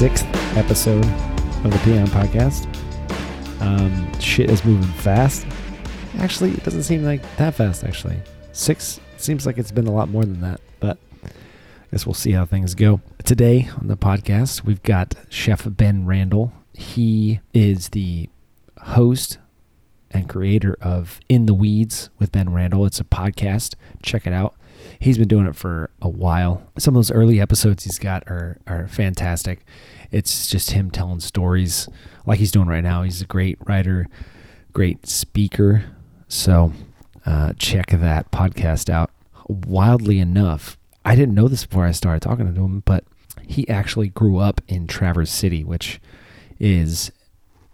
sixth episode of the Peon Podcast. Um, shit is moving fast. Actually, it doesn't seem like that fast, actually. Six seems like it's been a lot more than that, but I guess we'll see how things go. Today on the podcast, we've got Chef Ben Randall. He is the host and creator of In the Weeds with Ben Randall. It's a podcast. Check it out. He's been doing it for a while. Some of those early episodes he's got are are fantastic. It's just him telling stories like he's doing right now. He's a great writer, great speaker. So uh, check that podcast out. Wildly enough, I didn't know this before I started talking to him, but he actually grew up in Traverse City, which is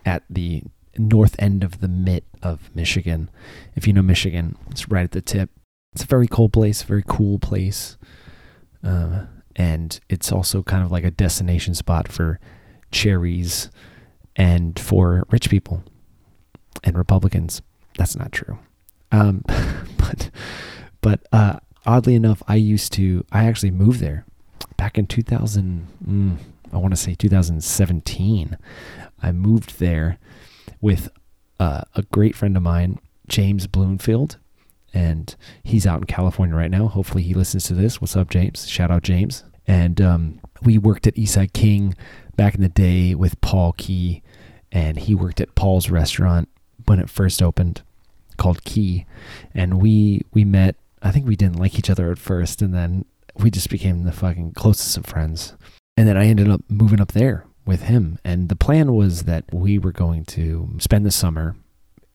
at the north end of the mitt of Michigan. If you know Michigan, it's right at the tip. It's a very cold place, very cool place. Uh, and it's also kind of like a destination spot for cherries and for rich people and Republicans. That's not true. Um, but but uh, oddly enough, I used to. I actually moved there back in 2000. Mm, I want to say 2017. I moved there with uh, a great friend of mine, James Bloomfield, and he's out in California right now. Hopefully, he listens to this. What's up, James? Shout out, James. And um, we worked at Eastside King back in the day with Paul Qui, and he worked at Paul's restaurant when it first opened, called Qui. And we we met. I think we didn't like each other at first, and then we just became the fucking closest of friends. And then I ended up moving up there with him. And the plan was that we were going to spend the summer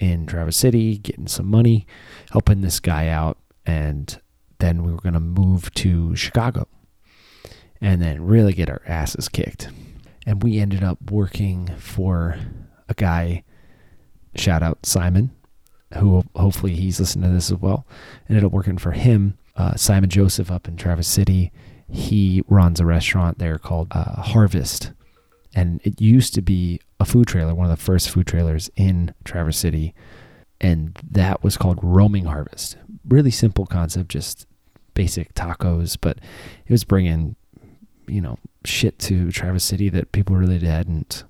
in Traverse City, getting some money, helping this guy out, and then we were going to move to Chicago and then really get our asses kicked. And we ended up working for a guy, shout out Simon, who hopefully he's listening to this as well. Ended up working for him, uh, Simon Joseph up in Traverse City. He runs a restaurant there called uh, Harvest and it used to be a food trailer, one of the first food trailers in Traverse City, and that was called Roaming Harvest. Really simple concept, just basic tacos, but it was bringing, you know, shit to Traverse City that people really hadn't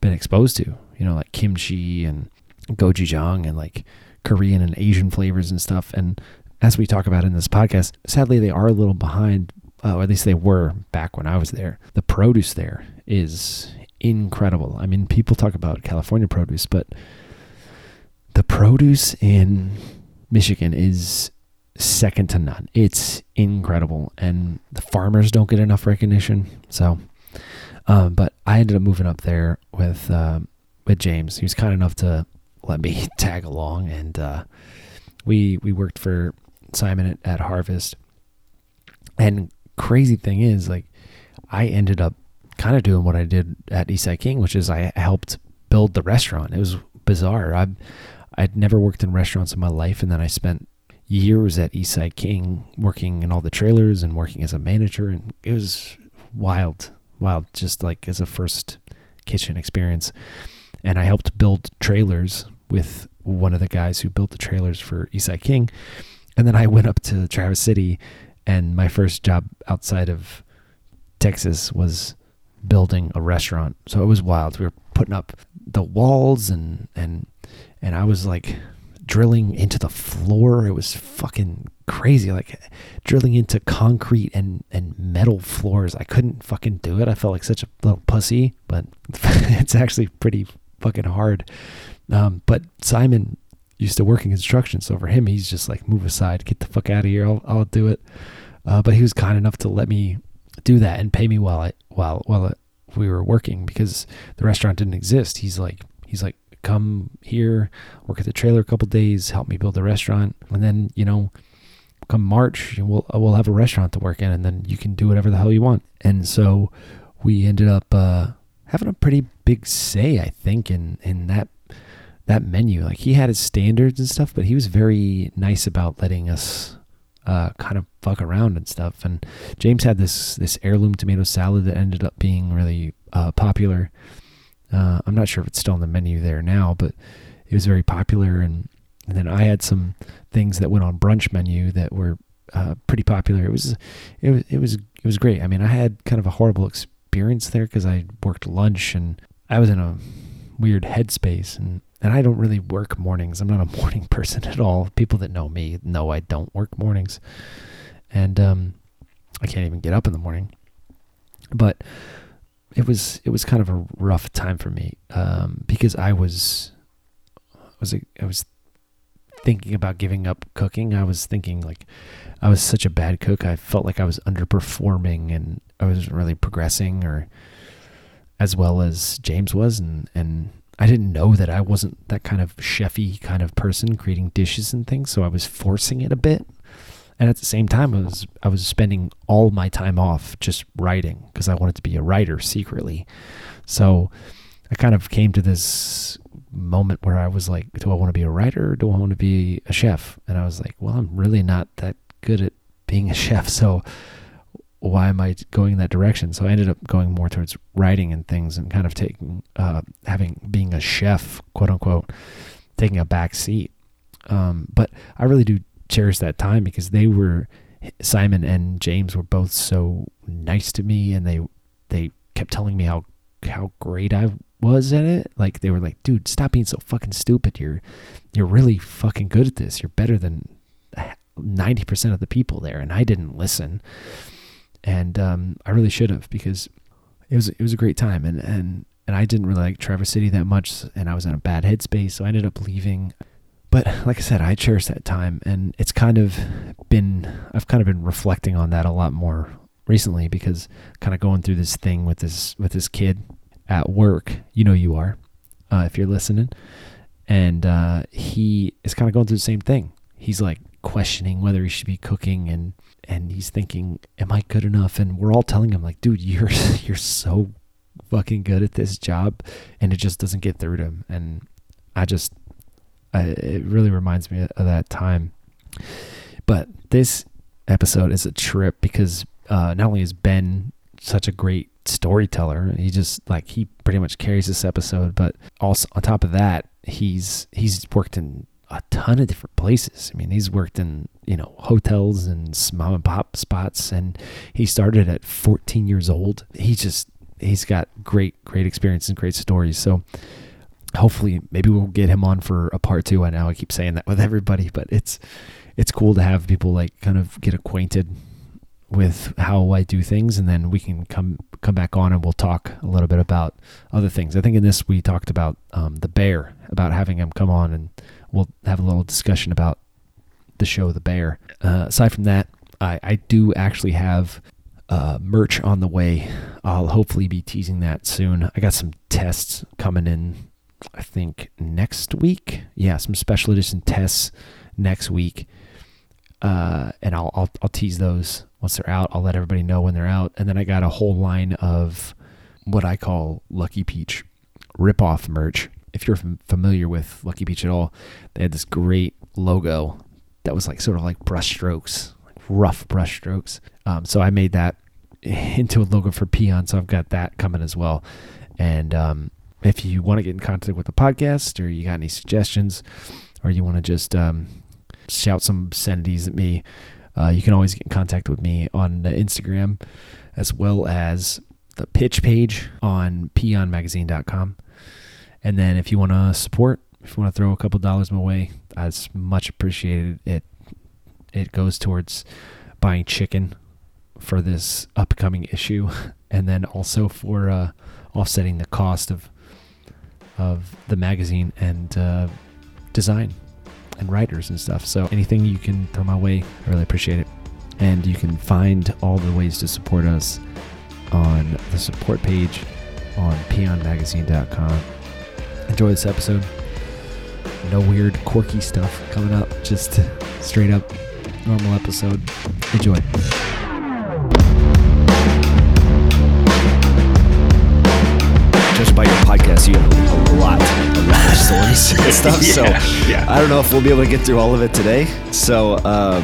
been exposed to. You know, like kimchi and gochujang and like Korean and Asian flavors and stuff. And as we talk about in this podcast, sadly they are a little behind uh, or at least they were back when I was there. The produce there is incredible. I mean, people talk about California produce, but the produce in Michigan is second to none. It's incredible, and the farmers don't get enough recognition. So, um, but I ended up moving up there with uh, with James. He was kind enough to let me tag along, and uh, we we worked for Simon at, at Harvest, and crazy thing is, like, I ended up kind of doing what I did at Eastside King, which is I helped build the restaurant. It was bizarre. I I'd never worked in restaurants in my life, and then I spent years at Eastside King working in all the trailers and working as a manager, and it was wild, wild. Just like as a first kitchen experience, and I helped build trailers with one of the guys who built the trailers for Eastside King, and then I went up to Traverse City and my first job outside of Texas was building a restaurant. So it was wild. We were putting up the walls and and and I was like drilling into the floor. It was fucking crazy. Like drilling into concrete and and metal floors. I couldn't fucking do it. I felt like such a little pussy, but it's actually pretty fucking hard. Um, but Simon used to work in construction, so for him, he's just like, move aside, get the fuck out of here. I'll I'll do it. Uh, but he was kind enough to let me do that and pay me while I while while we were working because the restaurant didn't exist. He's like he's like come here, work at the trailer a couple days, help me build the restaurant, and then you know come March we'll we'll have a restaurant to work in, and then you can do whatever the hell you want. And so we ended up uh, having a pretty big say, I think, in in that that menu. Like he had his standards and stuff, but he was very nice about letting us uh, kind of fuck around and stuff. And James had this this heirloom tomato salad that ended up being really uh, popular. Uh, I'm not sure if it's still on the menu there now, but it was very popular. And, and then I had some things that went on brunch menu that were uh, pretty popular. It was it was it was it was great. I mean, I had kind of a horrible experience there because I worked lunch and I was in a weird headspace and and I don't really work mornings. I'm not a morning person at all. People that know me know I don't work mornings, and um, I can't even get up in the morning. But it was it was kind of a rough time for me um, because I was was I was thinking about giving up cooking. I was thinking like I was such a bad cook. I felt like I was underperforming and I wasn't really progressing or as well as James was and and I didn't know that I wasn't that kind of chefy kind of person creating dishes and things, so I was forcing it a bit. And at the same time, I was I was spending all my time off just writing because I wanted to be a writer secretly. So I kind of came to this moment where I was like, do I want to be a writer or do I want to be a chef? And I was like, well, I'm really not that good at being a chef, so why am I going that direction? So I ended up going more towards writing and things and kind of taking, uh, having, being a chef, quote unquote, taking a back seat. Um, but I really do cherish that time because they were, Simon and James were both so nice to me and they, they kept telling me how, how great I was at it. Like they were like, dude, stop being so fucking stupid. You're, you're really fucking good at this. You're better than 90% of the people there. And I didn't listen and um, I really should have because it was it was a great time, and and and I didn't really like Traverse City that much, and I was in a bad headspace, so I ended up leaving. But like I said, I cherish that time, and it's kind of been I've kind of been reflecting on that a lot more recently because kind of going through this thing with this with this kid at work. You know, you are uh, if you're listening, and uh, he is kind of going through the same thing. He's like questioning whether he should be cooking and and he's thinking, "Am I good enough?" And we're all telling him like, "Dude, you're you're so fucking good at this job," and it just doesn't get through to him. And I just, I, it really reminds me of that time. But this episode is a trip because uh, not only is Ben such a great storyteller, he just like he pretty much carries this episode, but also on top of that, he's he's worked in a ton of different places. I mean, he's worked in, you know, hotels and mom and pop spots and he started at 14 years old. He just he's got great great experience and great stories. So hopefully maybe we'll get him on for a part 2. I know I keep saying that with everybody, but it's it's cool to have people like kind of get acquainted with how I do things and then we can come come back on and we'll talk a little bit about other things. I think in this we talked about um, the bear, about having him come on and we'll have a little discussion about the show The Bear. Uh, aside from that, I, I do actually have uh, merch on the way. I'll hopefully be teasing that soon. I got some tests coming in, I think next week. Yeah, some special edition tests next week. Uh, and I'll, I'll I'll tease those once they're out. I'll let everybody know when they're out. And then I got a whole line of what I call Lucky Peach rip-off merch if you're familiar with Lucky Peach at all, they had this great logo that was like sort of like brush strokes, like rough brush strokes. Um, so I made that into a logo for Peon. So I've got that coming as well. And um, if you want to get in contact with the podcast or you got any suggestions or you want to just um, shout some obscenities at me, uh, you can always get in contact with me on Instagram as well as the pitch page on peonmagazine.com. And then if you want to support, if you want to throw a couple dollars my way, that's much appreciated. It it goes towards buying chicken for this upcoming issue, and then also for uh, offsetting the cost of of the magazine and uh, design and writers and stuff. So anything you can throw my way, I really appreciate it. And you can find all the ways to support us on the support page on peonmagazine.com enjoy this episode. No weird, quirky stuff coming up. Just straight up normal episode. Enjoy. Just by your podcast, you have a lot, a lot of stories and stuff. yeah, so yeah. I don't know if we'll be able to get through all of it today. So um,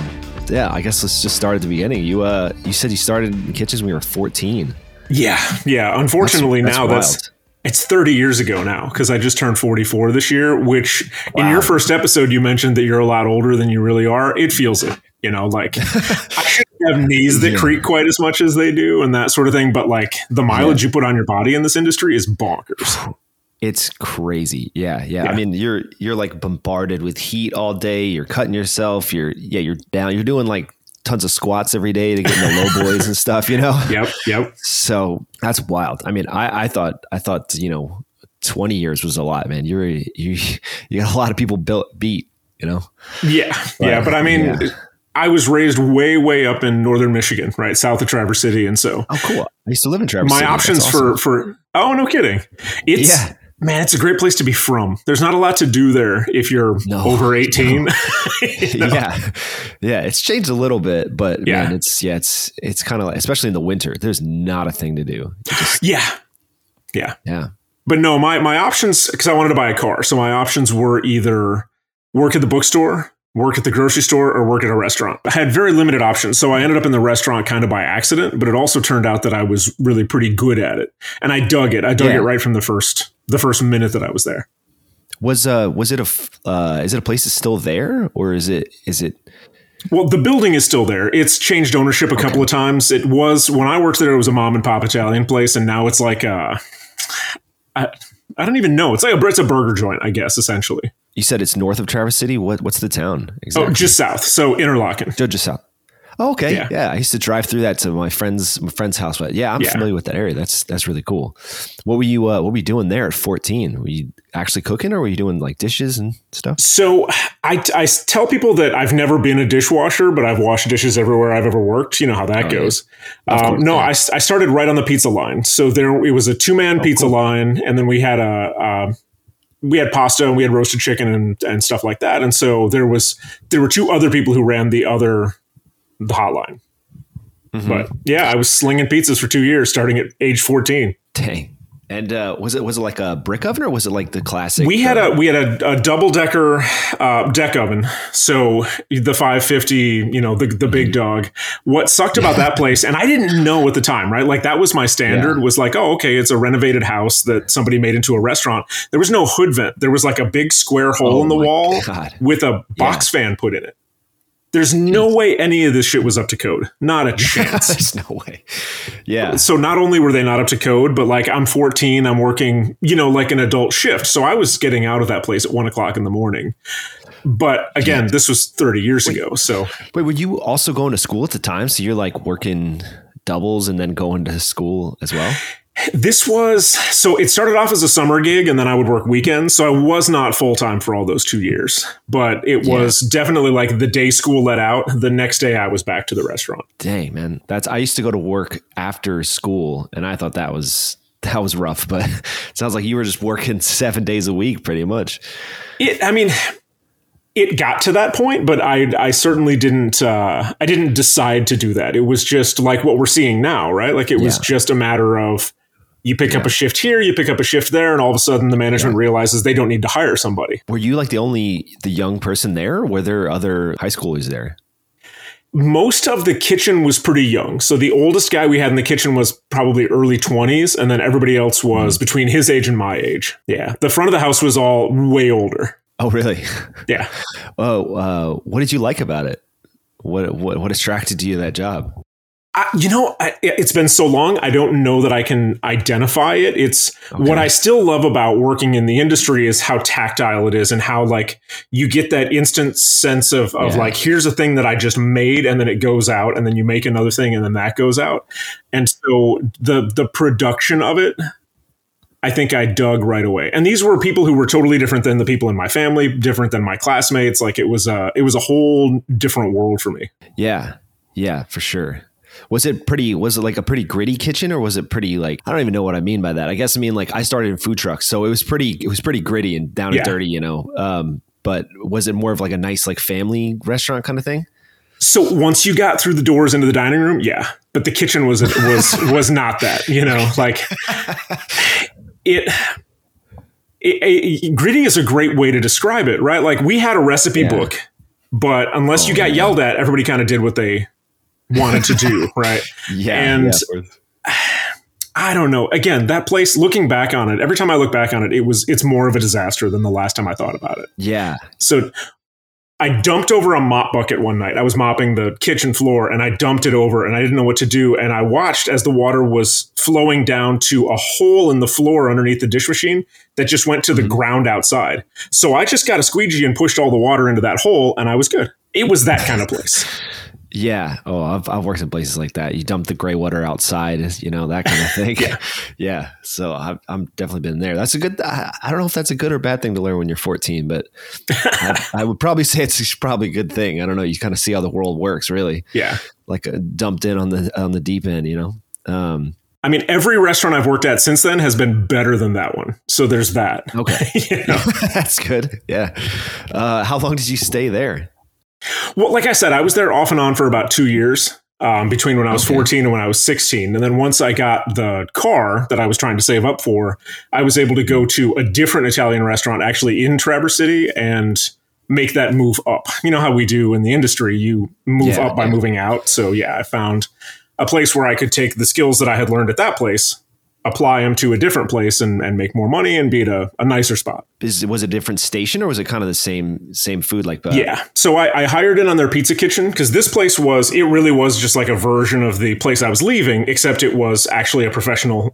yeah, I guess let's just start at the beginning. You uh, you said you started in kitchens when you were 14. Yeah, yeah. Unfortunately, that's, that's now wild. that's it's 30 years ago now because I just turned 44 this year, which wow. in your first episode, you mentioned that you're a lot older than you really are. It feels it, you know, like I should have have knees that yeah. creak quite as much as they do and that sort of thing. But like the mileage yeah. you put on your body in this industry is bonkers. It's crazy. Yeah, yeah, yeah. I mean, you're you're like bombarded with heat all day. You're cutting yourself. You're yeah, you're down. You're doing like tons of squats every day to get in the low boys and stuff. You know. Yep. Yep. So that's wild. I mean, I I thought I thought you know 20 years was a lot, man. You're you you got a lot of people built beat, you know. Yeah, but, yeah, but I mean, yeah. I was raised way way up in northern Michigan, right south of Traverse City, and so oh, cool. I used to live in Traverse. My City. options awesome. for for oh no kidding, it's. Yeah. Man, it's a great place to be from. There's not a lot to do there if you're no, over 18. No. you know? Yeah. Yeah. It's changed a little bit, but yeah, man, it's, yeah, it's, it's kind of like, especially in the winter, there's not a thing to do. Just, yeah. Yeah. Yeah but no, my my options because I wanted to buy a car, so my options were either work at the bookstore, work at the grocery store, or work at a restaurant. I had very limited options, so I ended up in the restaurant kind of by accident. But it also turned out that I was really pretty good at it, and I dug it. I dug yeah. it right from the first the first minute that I was there. Was uh was it a uh, is it a place that's still there or is it is it well, the building is still there. It's changed ownership a okay. couple of times. It was when I worked there. It was a mom and pop Italian place, and now it's like uh, I, I don't even know. It's like a it's a burger joint, I guess, essentially. You said it's north of Traverse City. What what's the town exactly? Oh, just south. So Interlochen. Just south. Oh, okay. Yeah. yeah. I used to drive through that to my friend's my friend's house. But yeah, I'm yeah. familiar with that area. That's that's really cool. What were you uh, what were you doing there at 14? Were you actually cooking or were you doing like dishes and stuff? So I, I tell people that I've never been a dishwasher, but I've washed dishes everywhere I've ever worked. You know how that oh, goes. Yeah. Um, course, no, I, I started right on the pizza line. So there it was a two man oh, pizza cool. line, and then we had a. Uh, we had pasta and we had roasted chicken and, and stuff like that. And so there was there were two other people who ran the other the hotline. Mm-hmm. But yeah, I was slinging pizzas for two years, starting at age fourteen. Dang. And uh, was it was it like a brick oven or was it like the classic? We had uh, a we had a, a double decker uh, deck oven, so the 550, you know, the the big mm-hmm. dog. What sucked about that place, and I didn't know at the time, right? Like that was my standard. Yeah. Was like, oh, okay, it's a renovated house that somebody made into a restaurant. There was no hood vent. There was like a big square hole oh in the wall God. with a box yeah. fan put in it. There's no way any of this shit was up to code. Not a chance. There's no way. Yeah. So not only were they not up to code, but like I'm 14, I'm working, you know, like an adult shift. So I was getting out of that place at one o'clock in the morning. But again, yeah. this was 30 years wait, ago. So wait, were you also going to school at the time? So you're like working doubles and then going to school as well? This was so it started off as a summer gig and then I would work weekends. So I was not full time for all those two years, but it yeah. was definitely like the day school let out. The next day I was back to the restaurant. Dang, man. That's, I used to go to work after school and I thought that was, that was rough, but sounds like you were just working seven days a week pretty much. It, I mean, it got to that point, but I I certainly didn't uh, I didn't decide to do that. It was just like what we're seeing now, right? Like it was yeah. just a matter of you pick yeah. up a shift here, you pick up a shift there, and all of a sudden the management yeah. realizes they don't need to hire somebody. Were you like the only the young person there? were there other high schoolers there? Most of the kitchen was pretty young. So the oldest guy we had in the kitchen was probably early 20s, and then everybody else was mm. between his age and my age. Yeah. The front of the house was all way older. Oh, really? Yeah. oh, uh, what did you like about it? What, what, what attracted you to that job? I, you know, I, it's been so long. I don't know that I can identify it. It's okay. what I still love about working in the industry is how tactile it is and how like you get that instant sense of, of yeah. like, here's a thing that I just made and then it goes out and then you make another thing and then that goes out. And so the, the production of it, I think I dug right away. And these were people who were totally different than the people in my family, different than my classmates. Like it was a, it was a whole different world for me. Yeah. Yeah, for sure. Was it pretty? Was it like a pretty gritty kitchen, or was it pretty like I don't even know what I mean by that. I guess I mean like I started in food trucks, so it was pretty. It was pretty gritty and down yeah. and dirty, you know. Um, but was it more of like a nice like family restaurant kind of thing? So once you got through the doors into the dining room, yeah, but the kitchen was was was not that. You know, like it. It, it, gritty is a great way to describe it, right? Like we had a recipe yeah. book, but unless oh, you got yelled at, everybody kind of did what they wanted to do, right? yeah. And yeah, I don't know. Again, that place, looking back on it, every time I look back on it, it was it's more of a disaster than the last time I thought about it. Yeah. So I dumped over a mop bucket one night. I was mopping the kitchen floor and I dumped it over and I didn't know what to do. And I watched as the water was flowing down to a hole in the floor underneath the dish machine that just went to the mm-hmm. ground outside. So I just got a squeegee and pushed all the water into that hole and I was good. It was that kind of place. Yeah. Oh, I've, I've worked in places like that. You dump the gray water outside, you know, that kind of thing. yeah. yeah. So I've, I'm definitely been there. That's a good, I, I, don't know if that's a good or bad thing to learn when you're 14, but I, I, would probably say it's probably a good thing. I don't know. You kind of see how the world works really. Yeah. Like a, uh, dumped in on the, on the deep end, you know? Um, I mean, every restaurant I've worked at since then has been better than that one. So there's that. Okay. you know? that's good. Yeah. Uh, how long did you stay there? Well, like I said, I was there off and on for about two years um, between when I was okay. 14 and when I was 16. And then once I got the car that I was trying to save up for, I was able to go to a different Italian restaurant actually in Traverse City and make that move up. You know how we do in the industry, you move yeah, up by yeah. moving out. So, yeah, I found a place where I could take the skills that I had learned at that place apply them to a different place and, and make more money and be at a, a nicer spot. Is was it a different station or was it kind of the same same food like that? Yeah. So I, I hired in on their pizza kitchen because this place was it really was just like a version of the place I was leaving, except it was actually a professional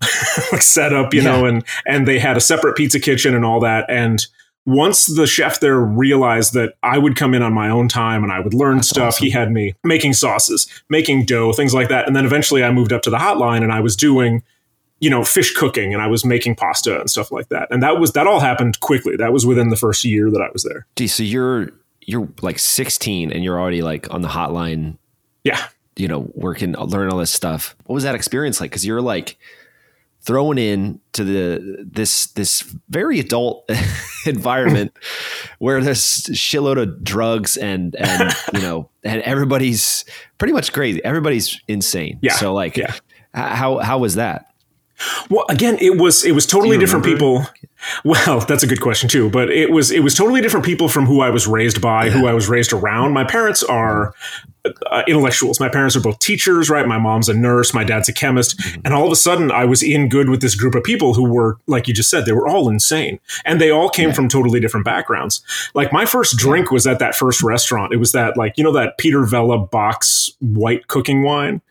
like setup, you yeah. know, and and they had a separate pizza kitchen and all that. And once the chef there realized that I would come in on my own time and I would learn That's stuff, awesome. he had me making sauces, making dough, things like that. And then eventually I moved up to the hotline and I was doing you know fish cooking and i was making pasta and stuff like that. And that was that all happened quickly. That was within the first year that i was there. So you're you're like 16 and you're already like on the hotline. Yeah. You know working learning all this stuff. What was that experience like? Because you're like thrown in to the this this very adult environment where there's shitload of drugs and and you know and everybody's pretty much crazy. Everybody's insane. Yeah. So like yeah. how how was that well, again, it was it was totally different people. Well, that's a good question too. But it was it was totally different people from who I was raised by, yeah. who I was raised around. My parents are uh, intellectuals. My parents are both teachers, right? My mom's a nurse, my dad's a chemist, mm-hmm. and all of a sudden, I was in good with this group of people who were, like you just said, they were all insane, and they all came yeah. from totally different backgrounds. Like my first drink was at that first restaurant. It was that like you know that Peter Vella box white cooking wine.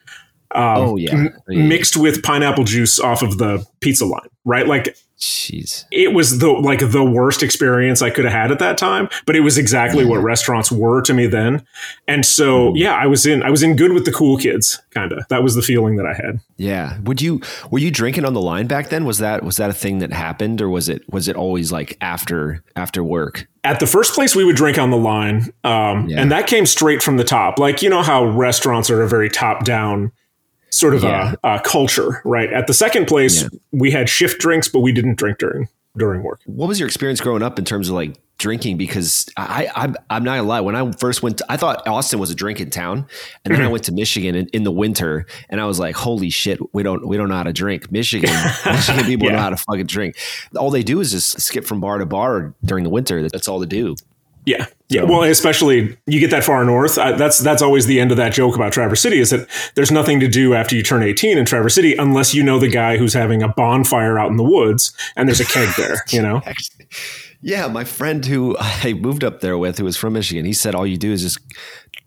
Um, oh yeah. M- mixed with pineapple juice off of the pizza line, right? Like, jeez, it was the like the worst experience I could have had at that time. But it was exactly what restaurants were to me then, and so mm. yeah, I was in I was in good with the cool kids, kind of. That was the feeling that I had. Yeah. Would you were you drinking on the line back then? Was that was that a thing that happened, or was it was it always like after after work? at the first place we would drink on the line um, yeah. and that came straight from the top like you know how restaurants are a very top down sort of yeah. a, a, culture, right? At the second place, yeah. we had shift drinks, but we didn't drink during during work. What was your experience growing up in terms of like drinking? Because I, I I'm not gonna lie, when I first went, to, I thought Austin was a drinking town, and then I mm-hmm. went to Michigan in, in, the winter, and I was like, holy shit, we don't we don't know how to drink. Michigan, Michigan people yeah. know how to fucking drink. All they do is just skip from bar to bar during the winter. That's all they do. Yeah, yeah. Well, especially you get that far north. I, that's that's always the end of that joke about Traverse City is that there's nothing to do after you turn 18 in Traverse City unless you know the guy who's having a bonfire out in the woods and there's a keg there. You know. yeah, my friend who I moved up there with, who was from Michigan, he said all you do is just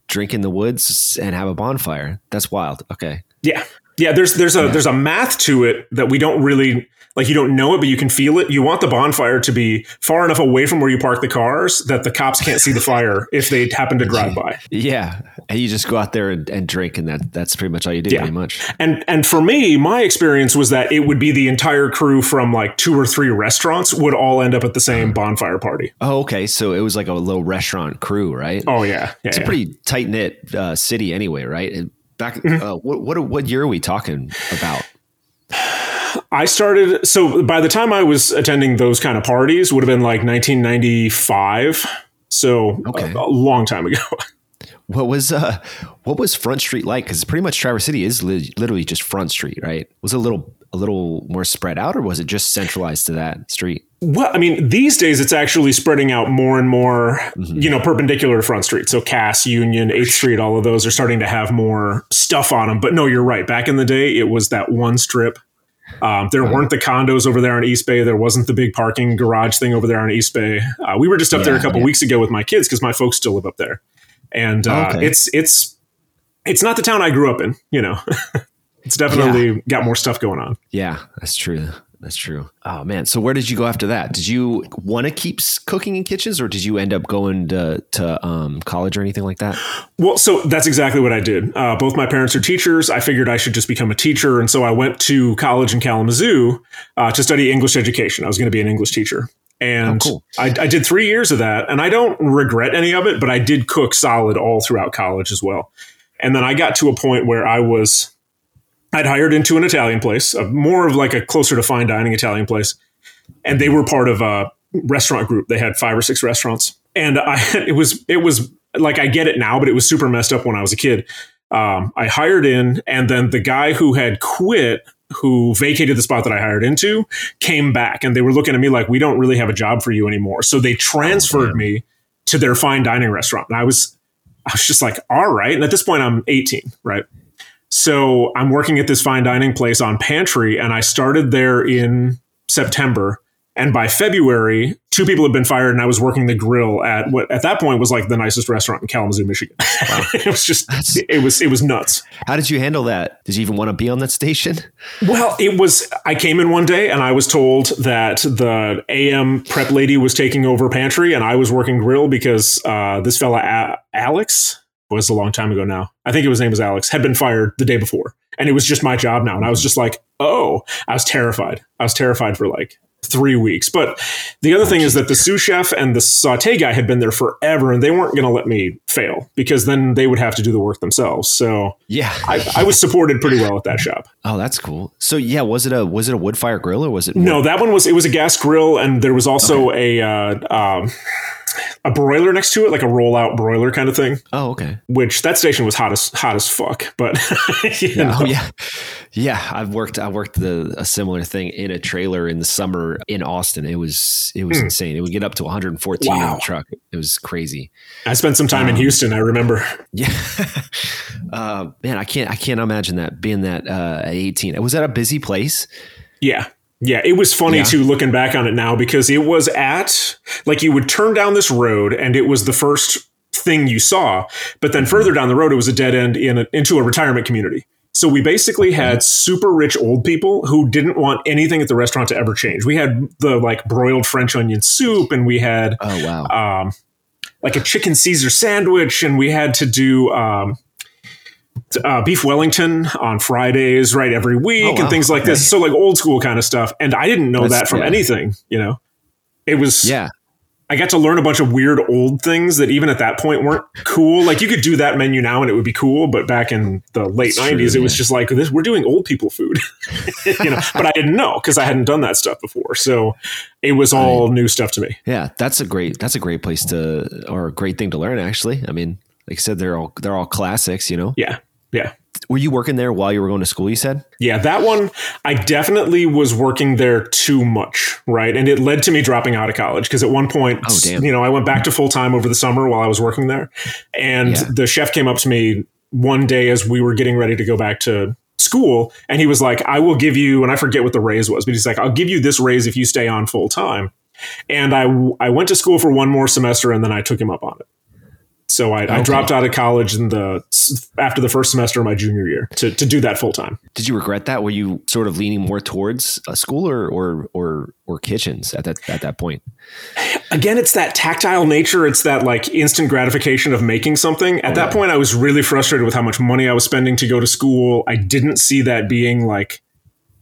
drink in the woods and have a bonfire. That's wild. Okay. Yeah, yeah. There's there's a there's a math to it that we don't really like you don't know it, but you can feel it. You want the bonfire to be far enough away from where you park the cars that the cops can't see the fire if they happen to drive by. Yeah, and you just go out there and, and drink, and that that's pretty much all you do, yeah. pretty much. And and for me, my experience was that it would be the entire crew from like two or three restaurants would all end up at the same bonfire party. Oh, okay. So it was like a little restaurant crew, right? Oh yeah, yeah it's yeah. a pretty tight knit uh, city anyway, right? And Back, mm-hmm. uh, what what what year are we talking about? I started so by the time I was attending those kind of parties would have been like 1995. So okay. a, a long time ago. What was uh what was Front Street like? Because pretty much Traverse City is li- literally just Front Street, right? Was it a little a little more spread out, or was it just centralized to that street? Well, I mean, these days it's actually spreading out more and more, mm-hmm. you know, perpendicular to Front Street. So Cass, Union, Eighth Street, all of those are starting to have more stuff on them. But no, you're right. Back in the day, it was that one strip Um, there weren't the condos over there on East Bay. There wasn't the big parking garage thing over there on East Bay. Uh, we were just up yeah, there a couple yeah. weeks ago with my kids because my folks still live up there, and uh, okay. it's it's it's not the town I grew up in. You know, it's definitely yeah. got more stuff going on. Yeah, that's true. That's true. Oh man, so where did you go after that? Did you want to keep cooking in kitchens, or did you end up going to, to um, college or anything like that? Well, so that's exactly what I did. Uh, both my parents are teachers. I figured I should just become a teacher, and so I went to college in Kalamazoo uh, to study English education. I was going to be an English teacher, and oh, cool. I, I did three years of that, and I don't regret any of it. But I did cook solid all throughout college as well. And then I got to a point where I was I'd hired into an Italian place, a, more of like a closer to fine dining Italian place, and they were part of a restaurant group. They had five or six restaurants, and I it was it was like I get it now, but it was super messed up when I was a kid. Um, I hired in, and then the guy who had quit, who vacated the spot that I hired into, came back, and they were looking at me like, "We don't really have a job for you anymore." So they transferred oh, me to their fine dining restaurant, and I was I was just like, "All right." And at this point, I'm 18, right? So I'm working at this fine dining place on Pantry, and I started there in September. And by February, two people had been fired, and I was working the grill at what at that point was like the nicest restaurant in Kalamazoo, Michigan. Wow. it was just That's, it was it was nuts. How did you handle that? Did you even want to be on that station? Well, it was. I came in one day, and I was told that the AM prep lady was taking over pantry, and I was working grill because uh, this fella a- Alex was a long time ago now. I think it was name was Alex, had been fired the day before. And it was just my job now. And I was just like, oh, I was terrified. I was terrified for like three weeks. But the other thing is that the sous chef and the saute guy had been there forever and they weren't going to let me fail because then they would have to do the work themselves. So yeah, I, I, was supported pretty well at that shop. Oh, that's cool. So yeah, was it a, was it a wood fire grill or was it? No, that one was, it was a gas grill and there was also okay. a, uh, um, a broiler next to it, like a rollout broiler kind of thing. Oh, okay. Which that station was hot as hot as fuck, but yeah, oh, yeah, yeah. I've worked I worked the a similar thing in a trailer in the summer in Austin. It was it was mm. insane. It would get up to 114 wow. in the truck. It was crazy. I spent some time um, in Houston. I remember. Yeah, uh, man, I can't I can't imagine that being that uh, at 18. Was that a busy place? Yeah, yeah, it was funny yeah. too looking back on it now because it was at like you would turn down this road and it was the first thing you saw, but then further down the road it was a dead end in a, into a retirement community. So we basically had super rich old people who didn't want anything at the restaurant to ever change. We had the like broiled French onion soup and we had oh wow um, like a chicken Caesar sandwich and we had to do um, uh, beef Wellington on Fridays, right, every week, oh, wow. and things like this. So like old school kind of stuff. And I didn't know That's, that from yeah. anything. You know, it was yeah. I got to learn a bunch of weird old things that even at that point weren't cool. Like you could do that menu now and it would be cool, but back in the late nineties, it was just like this. We're doing old people food, you know. But I didn't know because I hadn't done that stuff before, so it was all new stuff to me. Yeah, that's a great that's a great place to or a great thing to learn. Actually, I mean, like I said, they're all they're all classics, you know. Yeah, yeah. Were you working there while you were going to school? You said. Yeah, that one I definitely was working there too much, right? And it led to me dropping out of college because at one point, oh, damn. you know, I went back to full time over the summer while I was working there, and yeah. the chef came up to me one day as we were getting ready to go back to school, and he was like, "I will give you," and I forget what the raise was, but he's like, "I'll give you this raise if you stay on full time." And I I went to school for one more semester, and then I took him up on it. So I, okay. I, dropped out of college in the after the first semester of my junior year to, to do that full time. Did you regret that? Were you sort of leaning more towards a school or or or, or kitchens at that at that point? Again, it's that tactile nature. It's that like instant gratification of making something. At oh, that yeah. point, I was really frustrated with how much money I was spending to go to school. I didn't see that being like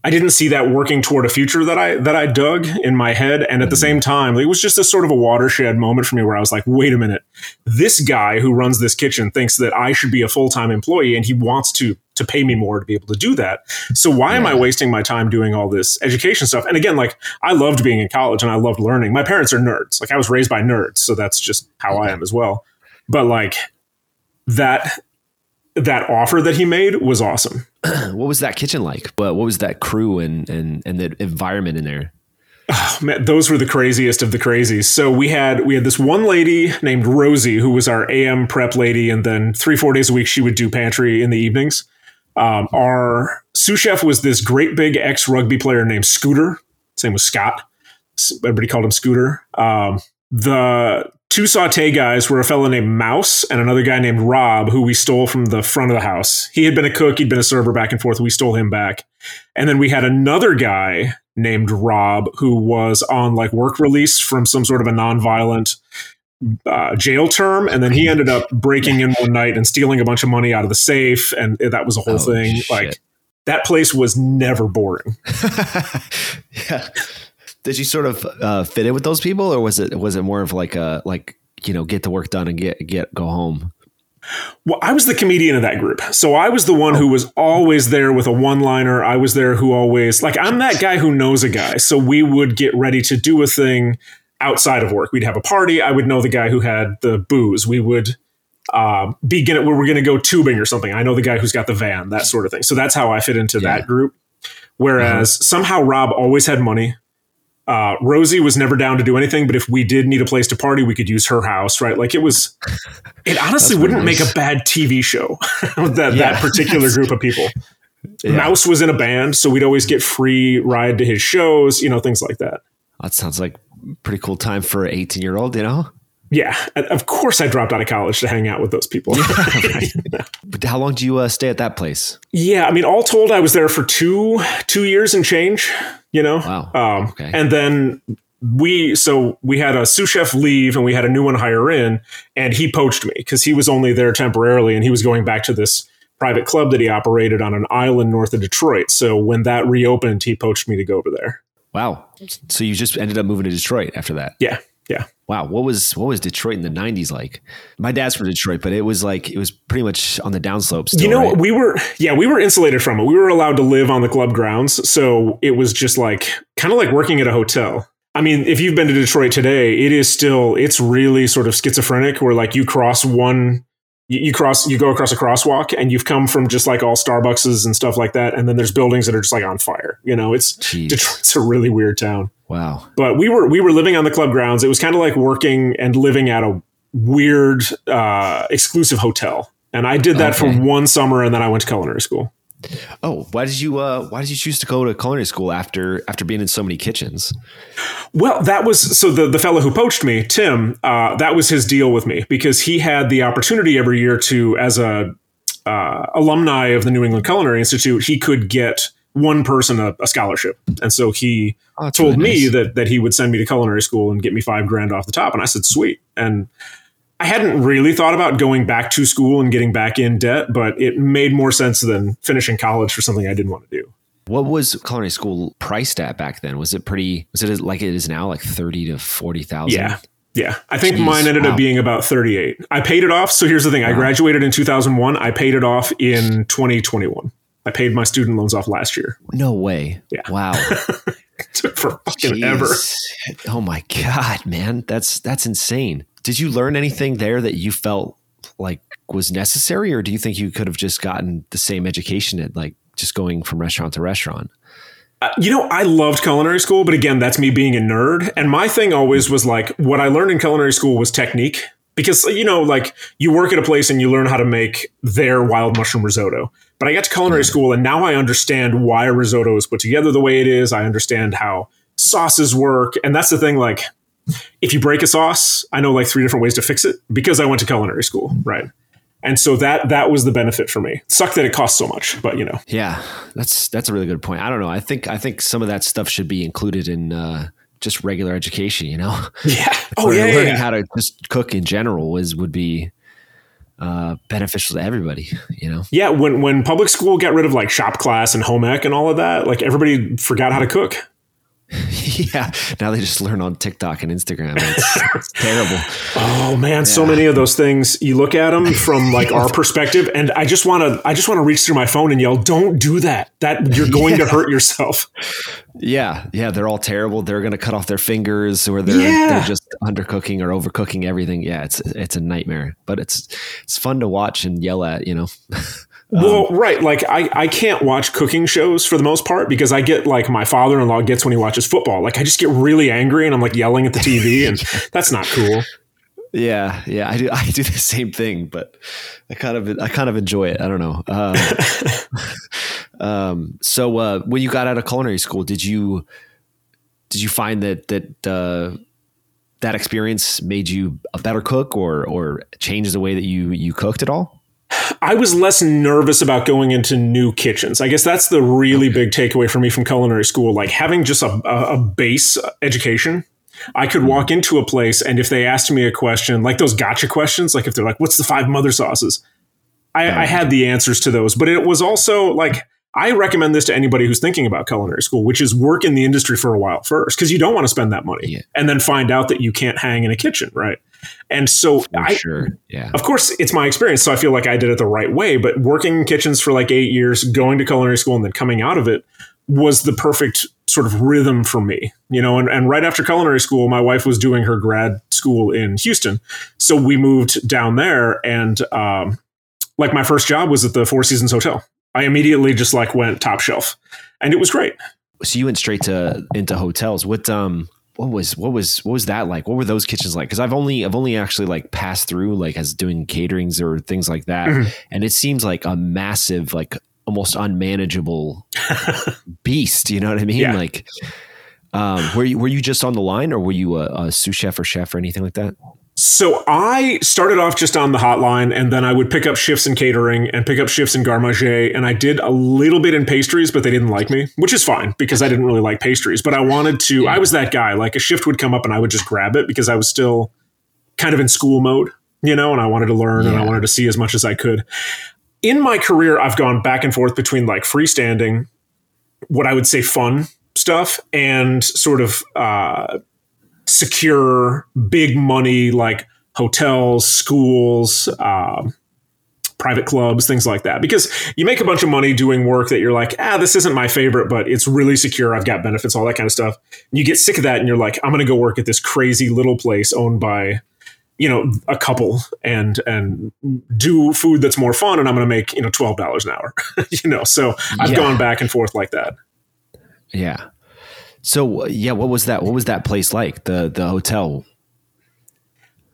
I didn't see that working toward a future that I that I dug in my head, and at the mm-hmm. same time, it was just a sort of a watershed moment for me where I was like, "Wait a minute, this guy who runs this kitchen thinks that I should be a full time employee, and he wants to to pay me more to be able to do that. So why yeah. am I wasting my time doing all this education stuff? And again, like I loved being in college and I loved learning. My parents are nerds. Like I was raised by nerds, so that's just how I am as well. But like that that offer that he made was awesome. what was that kitchen like? What what was that crew and and and the environment in there? Oh, man, those were the craziest of the crazies. So we had we had this one lady named Rosie who was our AM prep lady, and then three four days a week she would do pantry in the evenings. Um, our sous chef was this great big ex rugby player named Scooter. Same with Scott. Everybody called him Scooter. Um, the two saute guys were a fellow named Mouse and another guy named Rob, who we stole from the front of the house. He had been a cook, he'd been a server back and forth. We stole him back. And then we had another guy named Rob who was on like work release from some sort of a nonviolent uh, jail term. And then he ended up breaking in one night and stealing a bunch of money out of the safe. And that was a whole oh, thing. Shit. Like that place was never boring. yeah did you sort of uh, fit in with those people, or was it was it more of like a like you know get the work done and get get go home? Well, I was the comedian of that group. So I was the one who was always there with a one liner. I was there who always, like, I'm that guy who knows a guy. So we would get ready to do a thing outside of work. We'd have a party. I would know the guy who had the booze. We would uh, be gonna, we are going to go tubing or something. I know the guy who's got the van, that sort of thing. So that's how I fit into yeah. that group. Whereas uh-huh. somehow Rob always had money. Uh, Rosie was never down to do anything, but if we did need a place to party, we could use her house, right? Like it was, it honestly wouldn't nice. make a bad TV show that, yeah. that particular group of people. Yeah. Mouse was in a band, so we'd always get free ride to his shows, you know, things like that. That sounds like pretty cool time for an 18 year old, you know? Yeah, of course I dropped out of college to hang out with those people. but how long do you uh, stay at that place? Yeah, I mean, all told, I was there for two two years and change you know? Wow. Um, okay. And then we, so we had a sous chef leave and we had a new one hire in, and he poached me because he was only there temporarily and he was going back to this private club that he operated on an island north of Detroit. So when that reopened, he poached me to go over there. Wow. So you just ended up moving to Detroit after that? Yeah. Yeah. Wow. What was what was Detroit in the nineties like? My dad's from Detroit, but it was like it was pretty much on the downslope. Still, you know, right? we were yeah, we were insulated from it. We were allowed to live on the club grounds, so it was just like kind of like working at a hotel. I mean, if you've been to Detroit today, it is still it's really sort of schizophrenic where like you cross one you, cross you go across a crosswalk and you've come from just like all Starbuckses and stuff like that, and then there's buildings that are just like on fire. You know, it's Jeez. Detroit's a really weird town. Wow. But we were we were living on the club grounds. It was kind of like working and living at a weird uh, exclusive hotel. And I did that okay. for one summer, and then I went to culinary school. Oh, why did you uh, why did you choose to go to culinary school after after being in so many kitchens? Well, that was so the the fellow who poached me, Tim. Uh, that was his deal with me because he had the opportunity every year to, as a uh, alumni of the New England Culinary Institute, he could get one person a, a scholarship, and so he oh, told really me nice. that that he would send me to culinary school and get me five grand off the top, and I said, "Sweet." And I hadn't really thought about going back to school and getting back in debt, but it made more sense than finishing college for something I didn't want to do. What was culinary school priced at back then? Was it pretty? Was it like it is now, like thirty to forty thousand? Yeah, yeah. I think Jeez, mine ended wow. up being about thirty eight. I paid it off. So here's the thing: wow. I graduated in two thousand one. I paid it off in twenty twenty one. I paid my student loans off last year. No way. Yeah. Wow. took for fucking Jeez. ever. Oh my god, man, that's that's insane. Did you learn anything there that you felt like was necessary, or do you think you could have just gotten the same education at like just going from restaurant to restaurant? Uh, you know, I loved culinary school, but again, that's me being a nerd. And my thing always was like, what I learned in culinary school was technique because you know like you work at a place and you learn how to make their wild mushroom risotto but i got to culinary school and now i understand why a risotto is put together the way it is i understand how sauces work and that's the thing like if you break a sauce i know like three different ways to fix it because i went to culinary school right and so that that was the benefit for me. Sucked that it costs so much, but you know. Yeah, that's that's a really good point. I don't know. I think I think some of that stuff should be included in uh, just regular education, you know? Yeah. oh, yeah. Learning yeah. how to just cook in general is would be uh, beneficial to everybody, you know? Yeah. When, when public school got rid of like shop class and home ec and all of that, like everybody forgot how to cook. yeah. Now they just learn on TikTok and Instagram. It's, it's terrible. Oh man, yeah. so many of those things. You look at them from like our perspective, and I just want to, I just want to reach through my phone and yell, "Don't do that! That you're going yeah. to hurt yourself." Yeah, yeah, they're all terrible. They're going to cut off their fingers, or they're yeah. they're just undercooking or overcooking everything. Yeah, it's it's a nightmare, but it's it's fun to watch and yell at. You know. Well, um, right. Like I, I can't watch cooking shows for the most part because I get like my father in law gets when he watches football. Like I just get really angry and I'm like yelling at the TV and that's not cool. Yeah, yeah, I do. I do the same thing, but I kind of I kind of enjoy it. I don't know. Um, um, so uh, when you got out of culinary school, did you did you find that that uh, that experience made you a better cook, or or changed the way that you you cooked at all? I was less nervous about going into new kitchens. I guess that's the really big takeaway for me from culinary school. Like having just a, a base education I could mm-hmm. walk into a place and if they asked me a question, like those gotcha questions, like if they're like, what's the five mother sauces? I, I had the answers to those, but it was also like, I recommend this to anybody who's thinking about culinary school, which is work in the industry for a while first, because you don't want to spend that money yeah. and then find out that you can't hang in a kitchen, right? And so, for I, sure, yeah. Of course, it's my experience, so I feel like I did it the right way. But working in kitchens for like eight years, going to culinary school, and then coming out of it was the perfect sort of rhythm for me, you know. And, and right after culinary school, my wife was doing her grad school in Houston, so we moved down there. And um, like my first job was at the Four Seasons Hotel. I immediately just like went top shelf, and it was great. So you went straight to into hotels. What um what was what was what was that like? What were those kitchens like? Because I've only I've only actually like passed through like as doing caterings or things like that, mm-hmm. and it seems like a massive like almost unmanageable beast. You know what I mean? Yeah. Like, um, were you were you just on the line, or were you a, a sous chef or chef or anything like that? So I started off just on the hotline, and then I would pick up shifts in catering and pick up shifts in garde manger, and I did a little bit in pastries, but they didn't like me, which is fine because I didn't really like pastries. But I wanted to. I was that guy. Like a shift would come up, and I would just grab it because I was still kind of in school mode, you know, and I wanted to learn yeah. and I wanted to see as much as I could in my career, I've gone back and forth between like freestanding, what I would say fun stuff, and sort of uh, secure, big money like hotels, schools, uh, private clubs, things like that. Because you make a bunch of money doing work that you're like, ah, this isn't my favorite, but it's really secure. I've got benefits, all that kind of stuff. And you get sick of that, and you're like, I'm going to go work at this crazy little place owned by you know a couple and and do food that's more fun and i'm going to make you know $12 an hour you know so i've yeah. gone back and forth like that yeah so yeah what was that what was that place like the the hotel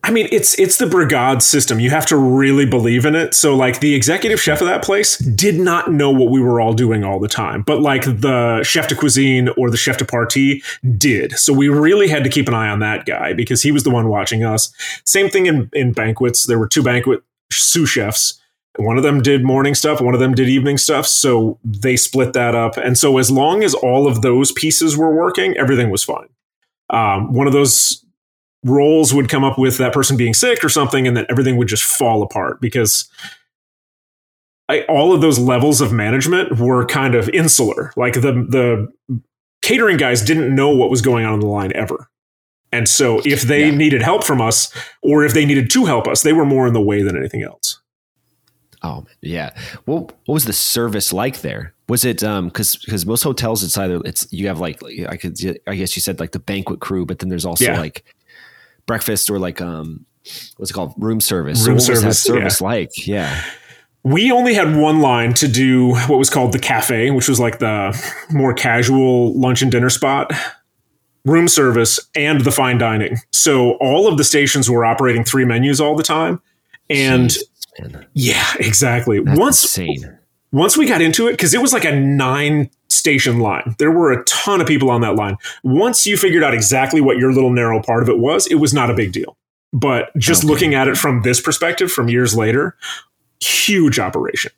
I mean, it's it's the brigade system. You have to really believe in it. So, like, the executive chef of that place did not know what we were all doing all the time, but like the chef de cuisine or the chef de partie did. So we really had to keep an eye on that guy because he was the one watching us. Same thing in in banquets. There were two banquet sous chefs. One of them did morning stuff, one of them did evening stuff. So they split that up. And so, as long as all of those pieces were working, everything was fine. Um, one of those roles would come up with that person being sick or something, and then everything would just fall apart because I, all of those levels of management were kind of insular. Like the the catering guys didn't know what was going on in the line ever. And so if they yeah. needed help from us or if they needed to help us, they were more in the way than anything else. Oh yeah. What what was the service like there? Was it um because because most hotels it's either it's you have like I could I guess you said like the banquet crew, but then there's also yeah. like breakfast or like um what's it called room service. Room so service, service yeah. like? Yeah. We only had one line to do what was called the cafe, which was like the more casual lunch and dinner spot room service and the fine dining. So all of the stations were operating three menus all the time. And Jeez, yeah, exactly. That's once insane. once we got into it, because it was like a nine station line. There were a ton of people on that line. Once you figured out exactly what your little narrow part of it was, it was not a big deal. But just okay. looking at it from this perspective, from years later, huge operation.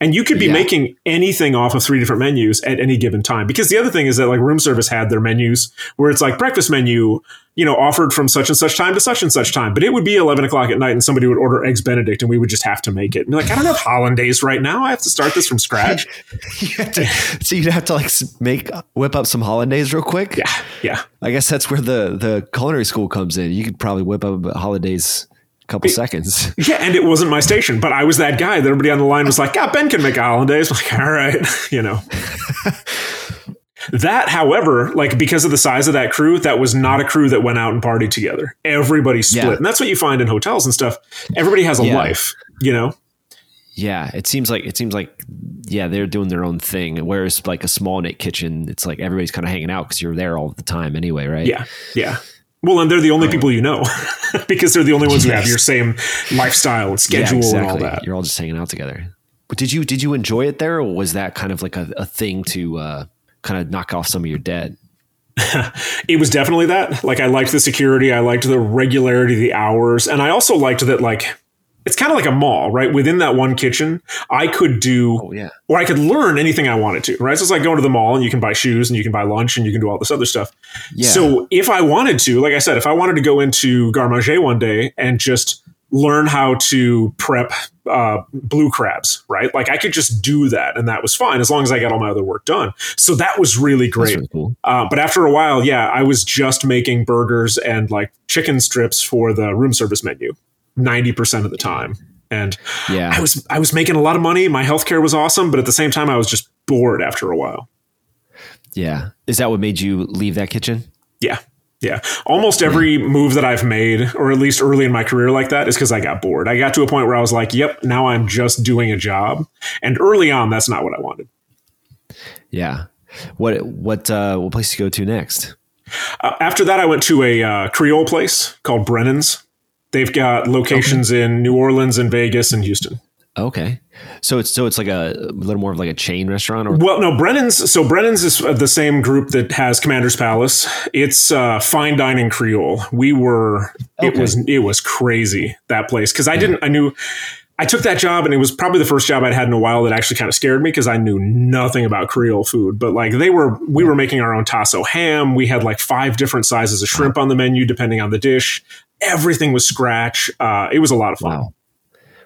And you could be yeah. making anything off of three different menus at any given time. Because the other thing is that like room service had their menus where it's like breakfast menu, you know, offered from such and such time to such and such time. But it would be 11 o'clock at night and somebody would order eggs Benedict and we would just have to make it. And like, I don't have hollandaise right now. I have to start this from scratch. you to, so you'd have to like make, whip up some hollandaise real quick. Yeah. Yeah. I guess that's where the, the culinary school comes in. You could probably whip up hollandaise couple it, seconds. Yeah, and it wasn't my station, but I was that guy that everybody on the line was like, "Yeah, Ben can make hollandaise." I'm like, all right, you know. that, however, like because of the size of that crew, that was not a crew that went out and partied together. Everybody split, yeah. and that's what you find in hotels and stuff. Everybody has a yeah. life, you know. Yeah, it seems like it seems like yeah they're doing their own thing. Whereas like a small knit kitchen, it's like everybody's kind of hanging out because you're there all the time anyway, right? Yeah, yeah Well, and they're the only people you know because they're the only ones yes. who have your same lifestyle and schedule yeah, exactly. and all that. You're all just hanging out together. But did you did you enjoy it there, or was that kind of like a, a thing to uh, kind of knock off some of your debt? it was definitely that. Like I liked the security, I liked the regularity, the hours, and I also liked that like it's kind of like a mall, right? Within that one kitchen, I could do, oh, yeah. or I could learn anything I wanted to, right? So it's like going to the mall and you can buy shoes and you can buy lunch and you can do all this other stuff. Yeah. So if I wanted to, like I said, if I wanted to go into Garde Manger one day and just learn how to prep uh, blue crabs, right? Like I could just do that and that was fine as long as I got all my other work done. So that was really great. Really cool. uh, but after a while, yeah, I was just making burgers and like chicken strips for the room service menu. 90% of the time. And yeah, I was I was making a lot of money. My healthcare was awesome, but at the same time I was just bored after a while. Yeah. Is that what made you leave that kitchen? Yeah. Yeah. Almost every move that I've made, or at least early in my career like that, is because I got bored. I got to a point where I was like, yep, now I'm just doing a job. And early on, that's not what I wanted. Yeah. What what uh, what place to go to next? Uh, after that, I went to a uh, Creole place called Brennan's. They've got locations okay. in New Orleans and Vegas and Houston. Okay, so it's so it's like a, a, little more of like a chain restaurant, or well, no, Brennan's. So Brennan's is the same group that has Commander's Palace. It's uh, fine dining Creole. We were okay. it was it was crazy that place because I didn't I knew I took that job and it was probably the first job I'd had in a while that actually kind of scared me because I knew nothing about Creole food. But like they were, we were making our own tasso ham. We had like five different sizes of shrimp on the menu depending on the dish everything was scratch. Uh, it was a lot of fun. Wow.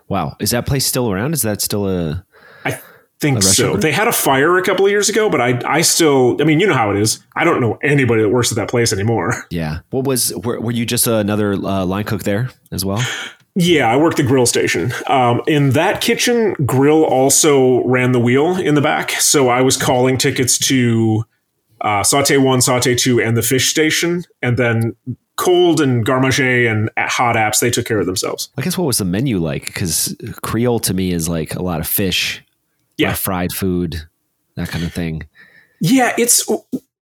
Wow. Is that place still around? Is that still a? I think so. They had a fire a couple of years ago, but I, I still, I mean, you know how it is. I don't know anybody that works at that place anymore. Yeah. What was, were, were you just another uh, line cook there as well? Yeah, I worked the grill station. Um, in that kitchen, grill also ran the wheel in the back. So I was calling tickets to uh, saute one, saute two, and the fish station. And then cold and Garde Manger and hot apps, they took care of themselves. I guess what was the menu like? Because Creole to me is like a lot of fish, yeah, fried food, that kind of thing. Yeah, it's.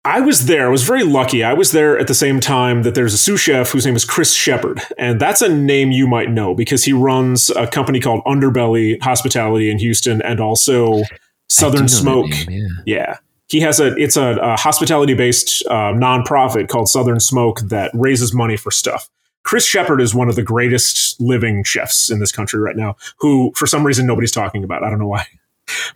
I was there. I was very lucky. I was there at the same time that there's a sous chef whose name is Chris Shepard, and that's a name you might know because he runs a company called Underbelly Hospitality in Houston and also Southern Smoke. Name, yeah. yeah he has a it's a, a hospitality based uh, nonprofit called Southern Smoke that raises money for stuff. Chris Shepard is one of the greatest living chefs in this country right now, who for some reason nobody's talking about. I don't know why,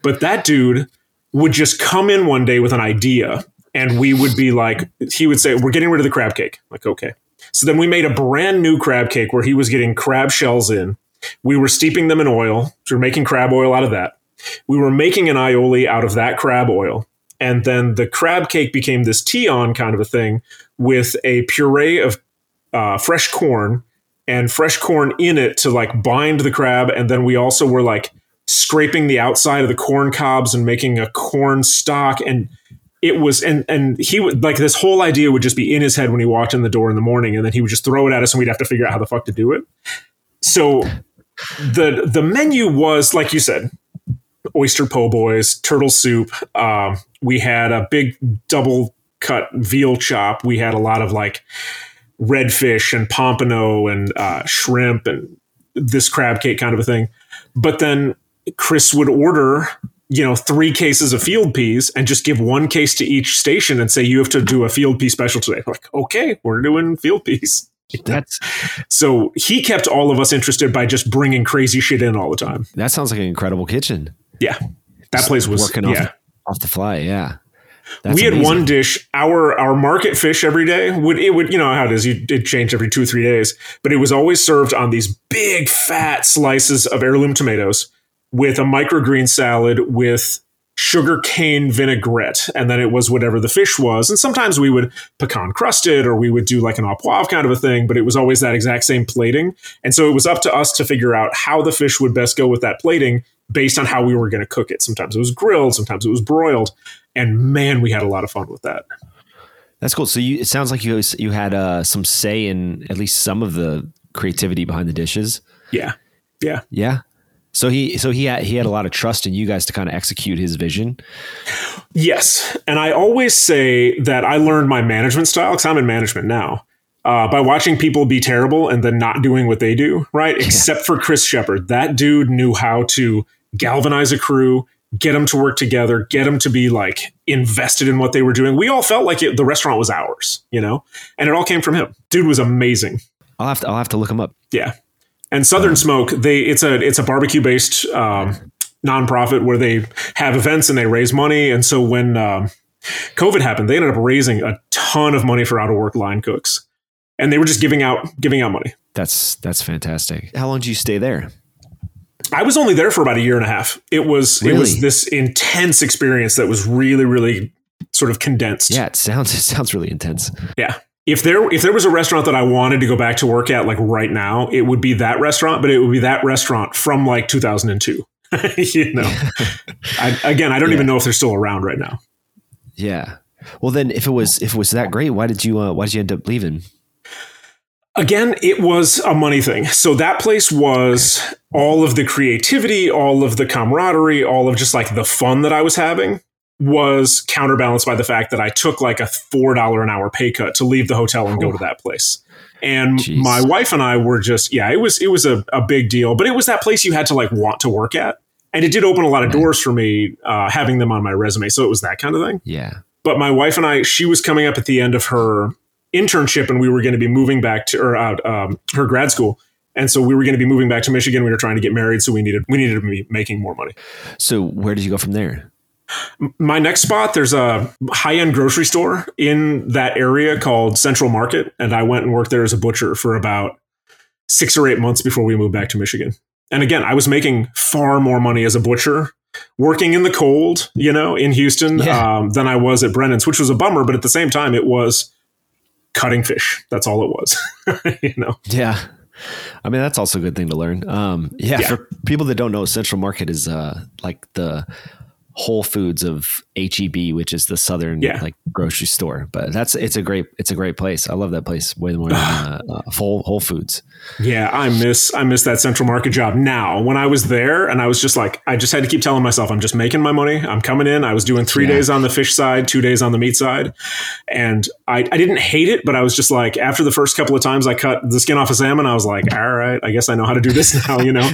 but that dude would just come in one day with an idea, and we would be like, he would say, "We're getting rid of the crab cake." Like, okay. So then we made a brand new crab cake where he was getting crab shells in. We were steeping them in oil. So we we're making crab oil out of that. We were making an aioli out of that crab oil and then the crab cake became this tian kind of a thing with a puree of uh, fresh corn and fresh corn in it to like bind the crab. And then we also were like scraping the outside of the corn cobs and making a corn stock. And it was, and and he would like this whole idea would just be in his head when he walked in the door in the morning, and then he would just throw it at us, and we'd have to figure out how the fuck to do it. So the the menu was like you said oyster po' boys, turtle soup. Um, we had a big double cut veal chop. We had a lot of like redfish and pompano and uh, shrimp and this crab cake kind of a thing. But then Chris would order, you know, three cases of field peas and just give one case to each station and say, you have to do a field pea special today. like, okay, we're doing field peas. That's so he kept all of us interested by just bringing crazy shit in all the time. That sounds like an incredible kitchen. Yeah, that place was working yeah. off, off the fly. Yeah. That's we had amazing. one dish. Our our market fish every day would it would you know how it is. You it changed every two or three days, but it was always served on these big fat slices of heirloom tomatoes with a microgreen salad with sugar cane vinaigrette, and then it was whatever the fish was. And sometimes we would pecan crust it, or we would do like an au poivre kind of a thing. But it was always that exact same plating, and so it was up to us to figure out how the fish would best go with that plating based on how we were going to cook it. Sometimes it was grilled, sometimes it was broiled, and man, we had a lot of fun with that. That's cool. So you, it sounds like you you had uh, some say in at least some of the creativity behind the dishes. Yeah, yeah, yeah. So he so he had he had a lot of trust in you guys to kind of execute his vision. Yes, and I always say that I learned my management style because I'm in management now. Uh, by watching people be terrible and then not doing what they do, right? Yeah. Except for Chris Shepard. That dude knew how to galvanize a crew, get them to work together, get them to be like invested in what they were doing. We all felt like it, the restaurant was ours, you know, and it all came from him. Dude was amazing. I'll have to I'll have to look him up. Yeah, and Southern Smoke they it's a it's a barbecue based um, nonprofit where they have events and they raise money. And so when um, COVID happened, they ended up raising a ton of money for out of work line cooks, and they were just giving out giving out money. That's that's fantastic. How long did you stay there? I was only there for about a year and a half. It was really? it was this intense experience that was really really sort of condensed. Yeah, it sounds it sounds really intense. Yeah. If there if there was a restaurant that I wanted to go back to work at like right now, it would be that restaurant, but it would be that restaurant from like 2002. you know. I, again, I don't yeah. even know if they're still around right now. Yeah. Well, then if it was if it was that great, why did you uh, why did you end up leaving? Again, it was a money thing. So that place was all of the creativity, all of the camaraderie, all of just like the fun that I was having was counterbalanced by the fact that I took like a $4 an hour pay cut to leave the hotel and go to that place. And Jeez. my wife and I were just, yeah, it was, it was a, a big deal, but it was that place you had to like want to work at. And it did open a lot of doors for me, uh, having them on my resume. So it was that kind of thing. Yeah. But my wife and I, she was coming up at the end of her internship and we were going to be moving back to, or uh, um, her grad school and so we were going to be moving back to Michigan. We were trying to get married, so we needed we needed to be making more money. So where did you go from there? My next spot, there's a high end grocery store in that area called Central Market, and I went and worked there as a butcher for about six or eight months before we moved back to Michigan. And again, I was making far more money as a butcher working in the cold, you know, in Houston yeah. um, than I was at Brennan's, which was a bummer. But at the same time, it was cutting fish. That's all it was, you know. Yeah. I mean, that's also a good thing to learn. Um, yeah, yeah, for people that don't know, Central Market is uh, like the Whole Foods of HEB, which is the southern yeah. like grocery store. But that's it's a great it's a great place. I love that place way more than uh, uh, Whole Whole Foods. Yeah, I miss I miss that central market job. Now, when I was there, and I was just like, I just had to keep telling myself, I'm just making my money. I'm coming in. I was doing three yeah. days on the fish side, two days on the meat side, and I I didn't hate it, but I was just like, after the first couple of times I cut the skin off a salmon, I was like, all right, I guess I know how to do this now, you know.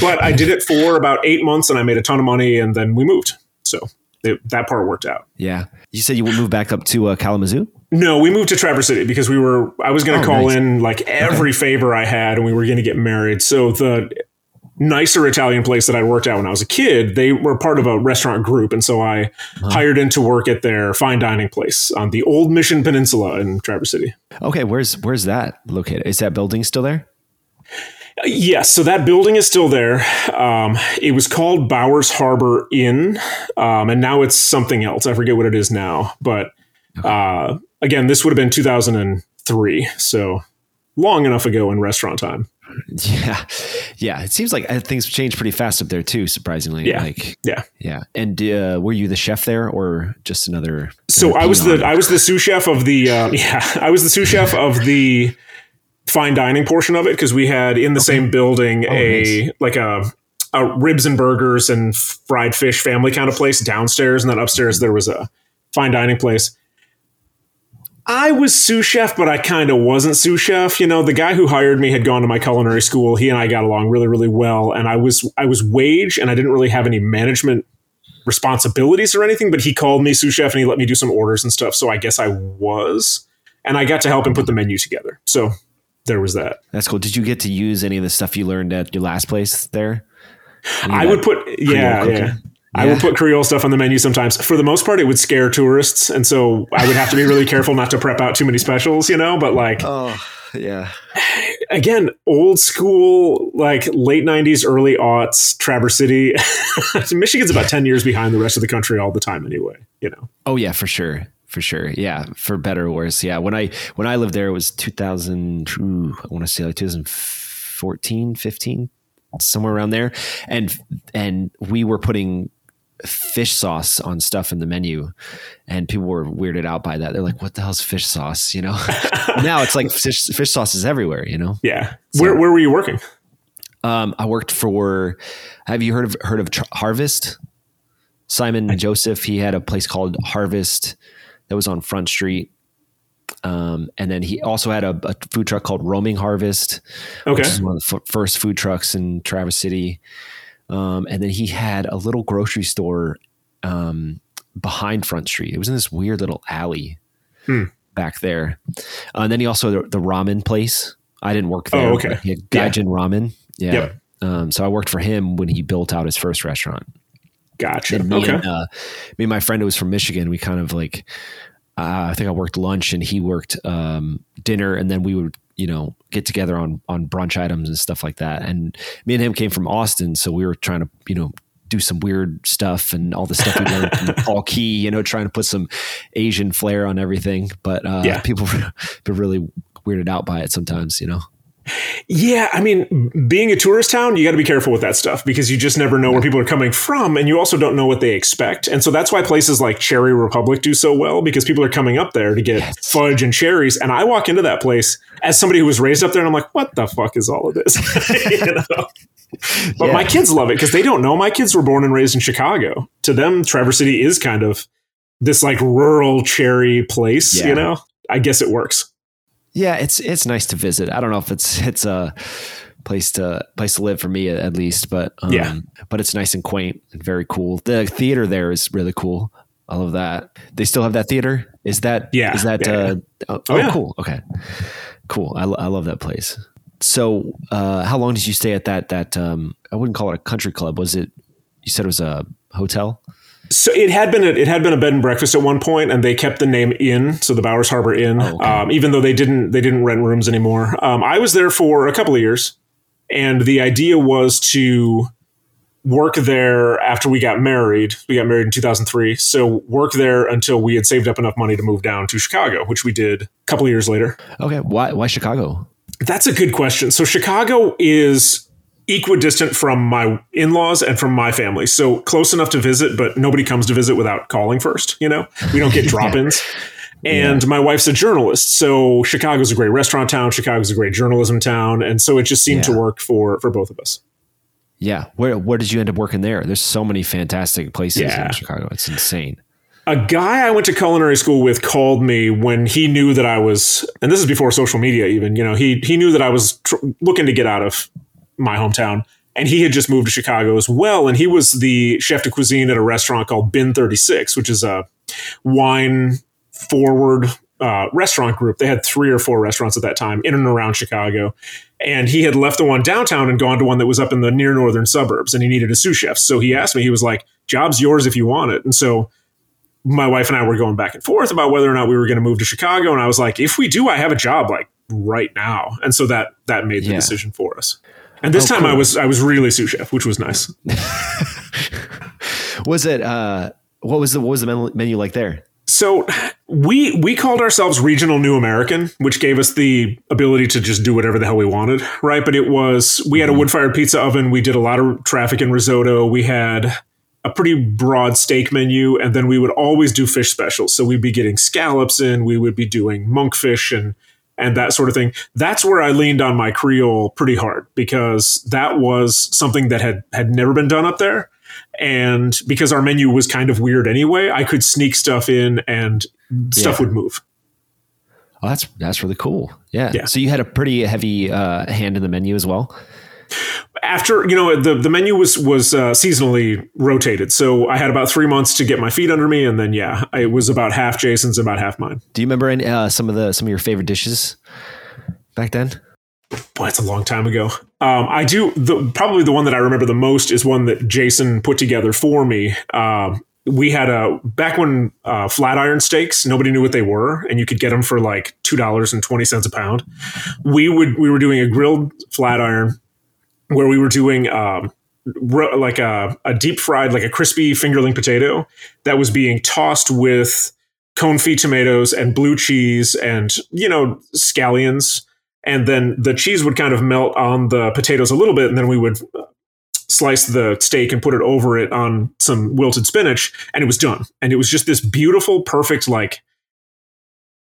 but I did it for about eight months, and I made a ton of money, and then we moved. So it, that part worked out. Yeah. You said you would move back up to uh, Kalamazoo? No, we moved to Traverse City because we were, I was going to oh, call nice. in like every okay. favor I had and we were going to get married. So the nicer Italian place that I worked at when I was a kid, they were part of a restaurant group. And so I huh. hired in to work at their fine dining place on the old Mission Peninsula in Traverse City. Okay. Where's, where's that located? Is that building still there? Yes, so that building is still there. Um, it was called Bowers Harbor Inn, um, and now it's something else. I forget what it is now, but uh, again, this would have been 2003, so long enough ago in restaurant time. Yeah, yeah. It seems like uh, things changed pretty fast up there too. Surprisingly, yeah, like yeah, yeah. And uh, were you the chef there, or just another? So I was the I was the sous chef of the uh, yeah I was the sous chef of the fine dining portion of it because we had in the okay. same building oh, a nice. like a, a ribs and burgers and fried fish family kind of place downstairs, and then upstairs there was a fine dining place. I was sous chef, but I kind of wasn't sous chef. You know, the guy who hired me had gone to my culinary school. He and I got along really, really well, and I was I was wage, and I didn't really have any management responsibilities or anything. But he called me sous chef, and he let me do some orders and stuff. So I guess I was, and I got to help him put the menu together. So there was that. That's cool. Did you get to use any of the stuff you learned at your last place there? I would put yeah, yeah. Yeah. I would put Creole stuff on the menu sometimes. For the most part, it would scare tourists, and so I would have to be really careful not to prep out too many specials, you know. But like, oh yeah, again, old school, like late '90s, early aughts, Traverse City. Michigan's about ten years behind the rest of the country all the time, anyway. You know. Oh yeah, for sure for sure. Yeah, for better or worse. Yeah, when I when I lived there, it was 2000. Ooh, I want to say like 2014, 15, somewhere around there, and and we were putting fish sauce on stuff in the menu, and people were weirded out by that. They're like, "What the hell's fish sauce?" You know. now it's like fish fish sauce is everywhere. You know. Yeah. So, where where were you working? Um, I worked for. Have you heard of heard of Harvest? Simon Joseph. He had a place called Harvest that was on Front Street. Um, and then he also had a, a, food truck called Roaming Harvest, okay. which is one of the f- first food trucks in Traverse City. Um, and then he had a little grocery store um, behind Front Street. It was in this weird little alley hmm. back there. Uh, and then he also the, the, ramen place. I didn't work there. Oh, okay. He had Gaijin yeah. Ramen. Yeah. Yep. Um, so I worked for him when he built out his first restaurant. Gotcha. And me okay. And, uh, me and my friend who was from Michigan, we kind of like, uh, I think I worked lunch and he worked um, dinner, and then we would you know get together on on brunch items and stuff like that. And me and him came from Austin, so we were trying to you know do some weird stuff and all the stuff we learned from Paul Qui, you know, trying to put some Asian flair on everything. But uh, yeah. people were really weirded out by it sometimes, you know. Yeah, I mean, being a tourist town, you got to be careful with that stuff because you just never know where people are coming from, and you also don't know what they expect. And so that's why places like Cherry Republic do so well because people are coming up there to get yes. fudge and cherries. And I walk into that place as somebody who was raised up there, and I'm like, "What the fuck is all of this?" you know? But yeah. my kids love it because they don't know. My kids were born and raised in Chicago. To them, Traverse City is kind of this like rural cherry place. Yeah. You know, I guess it works. Yeah, it's it's nice to visit. I don't know if it's it's a place to place to live for me at least, but um, yeah, but it's nice and quaint and very cool. The theater there is really cool. I love that. They still have that theater. Is that yeah? Is that yeah, uh, oh, oh yeah. cool? Okay, cool. I, I love that place. So, uh, how long did you stay at that? That um, I wouldn't call it a country club. Was it? You said it was a hotel. So it had been a, it had been a bed and breakfast at one point, and they kept the name Inn, so the Bowers Harbor Inn, oh, okay. um, even though they didn't they didn't rent rooms anymore. Um, I was there for a couple of years, and the idea was to work there after we got married. We got married in 2003, so work there until we had saved up enough money to move down to Chicago, which we did a couple of years later. Okay, why why Chicago? That's a good question. So Chicago is equidistant from my in-laws and from my family. So close enough to visit, but nobody comes to visit without calling first, you know? We don't get drop-ins. And yeah. my wife's a journalist, so Chicago's a great restaurant town. Chicago's a great journalism town, and so it just seemed yeah. to work for for both of us. Yeah, where where did you end up working there? There's so many fantastic places yeah. in Chicago. It's insane. A guy I went to culinary school with called me when he knew that I was, and this is before social media even. You know, he he knew that I was tr- looking to get out of my hometown. And he had just moved to Chicago as well. And he was the chef de cuisine at a restaurant called Bin 36, which is a wine forward uh, restaurant group. They had three or four restaurants at that time in and around Chicago. And he had left the one downtown and gone to one that was up in the near northern suburbs. And he needed a sous chef. So he asked me, he was like, job's yours if you want it. And so my wife and I were going back and forth about whether or not we were going to move to Chicago. And I was like, if we do, I have a job like right now. And so that that made the yeah. decision for us. And this oh, time cool. I was I was really sous chef, which was nice. was it uh what was the what was the menu like there? So we we called ourselves Regional New American, which gave us the ability to just do whatever the hell we wanted, right? But it was we had a mm-hmm. wood fired pizza oven. We did a lot of traffic in risotto. We had a pretty broad steak menu, and then we would always do fish specials. So we'd be getting scallops in. We would be doing monkfish and and that sort of thing. That's where I leaned on my Creole pretty hard because that was something that had had never been done up there. And because our menu was kind of weird anyway, I could sneak stuff in and stuff yeah. would move. Oh, that's that's really cool. Yeah. yeah. So you had a pretty heavy uh, hand in the menu as well after you know the the menu was was uh, seasonally rotated, so I had about three months to get my feet under me, and then yeah, it was about half Jason's, about half mine. Do you remember any, uh, some of the some of your favorite dishes back then? Boy, it's a long time ago. Um, I do the probably the one that I remember the most is one that Jason put together for me. Um, we had a back when uh, flat iron steaks nobody knew what they were and you could get them for like two dollars and twenty cents a pound. We would we were doing a grilled flat iron where we were doing um, like a, a deep fried, like a crispy fingerling potato that was being tossed with confit tomatoes and blue cheese and, you know, scallions. And then the cheese would kind of melt on the potatoes a little bit. And then we would slice the steak and put it over it on some wilted spinach. And it was done. And it was just this beautiful, perfect, like,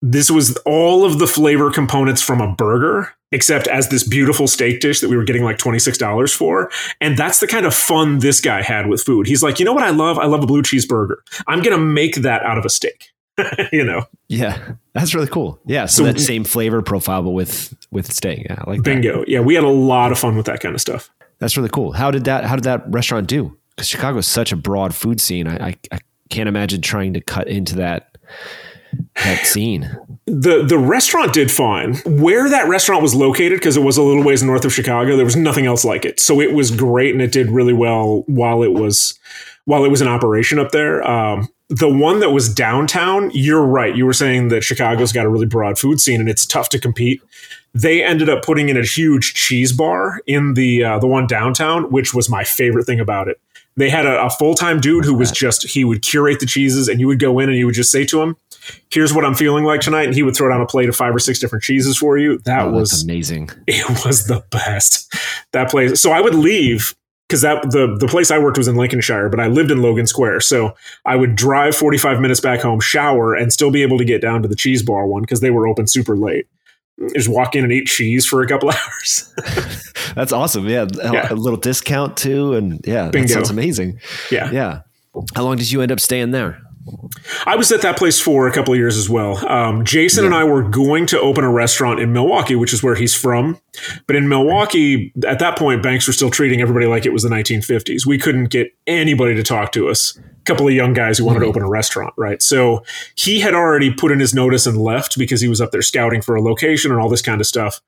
this was all of the flavor components from a burger except as this beautiful steak dish that we were getting like $26 for and that's the kind of fun this guy had with food he's like you know what i love i love a blue cheeseburger i'm gonna make that out of a steak you know yeah That's really cool. Yeah, so, so that same flavor profile, but with with steak. Yeah, like bingo. That. Yeah, we had a lot of fun with that kind of stuff. That's really cool. How did that How did that restaurant do? Because Chicago is such a broad food scene. I, I, I can't imagine trying to cut into that that scene. The the restaurant did fine. Where that restaurant was located, because it was a little ways north of Chicago, there was nothing else like it. So it was great, and it did really well while it was while it was in operation up there. Um, the one that was downtown, you're right. You were saying that Chicago's got a really broad food scene, and it's tough to compete. They ended up putting in a huge cheese bar in the uh, the one downtown, which was my favorite thing about it. They had a, a full time dude who was just he would curate the cheeses, and you would go in and you would just say to him, "Here's what I'm feeling like tonight," and he would throw down a plate of five or six different cheeses for you. That oh, was amazing. It was the best. That place. So I would leave because that the the place I worked was in Lincolnshire, but I lived in Logan Square, so I would drive 45 minutes back home, shower, and still be able to get down to the cheese bar one because they were open super late. Just walk in and eat cheese for a couple hours. That's awesome. Yeah. yeah. a little discount too, and yeah, Bingo. that sounds amazing. Yeah, yeah. How long did you end up staying there? I was at that place for a couple of years as well. Um, Jason yeah. and I were going to open a restaurant in Milwaukee, which is where he's from. But in Milwaukee, at that point, banks were still treating everybody like it was the 1950s. We couldn't get anybody to talk to us. A couple of young guys who wanted mm-hmm. to open a restaurant, right? So he had already put in his notice and left because he was up there scouting for a location and all this kind of stuff.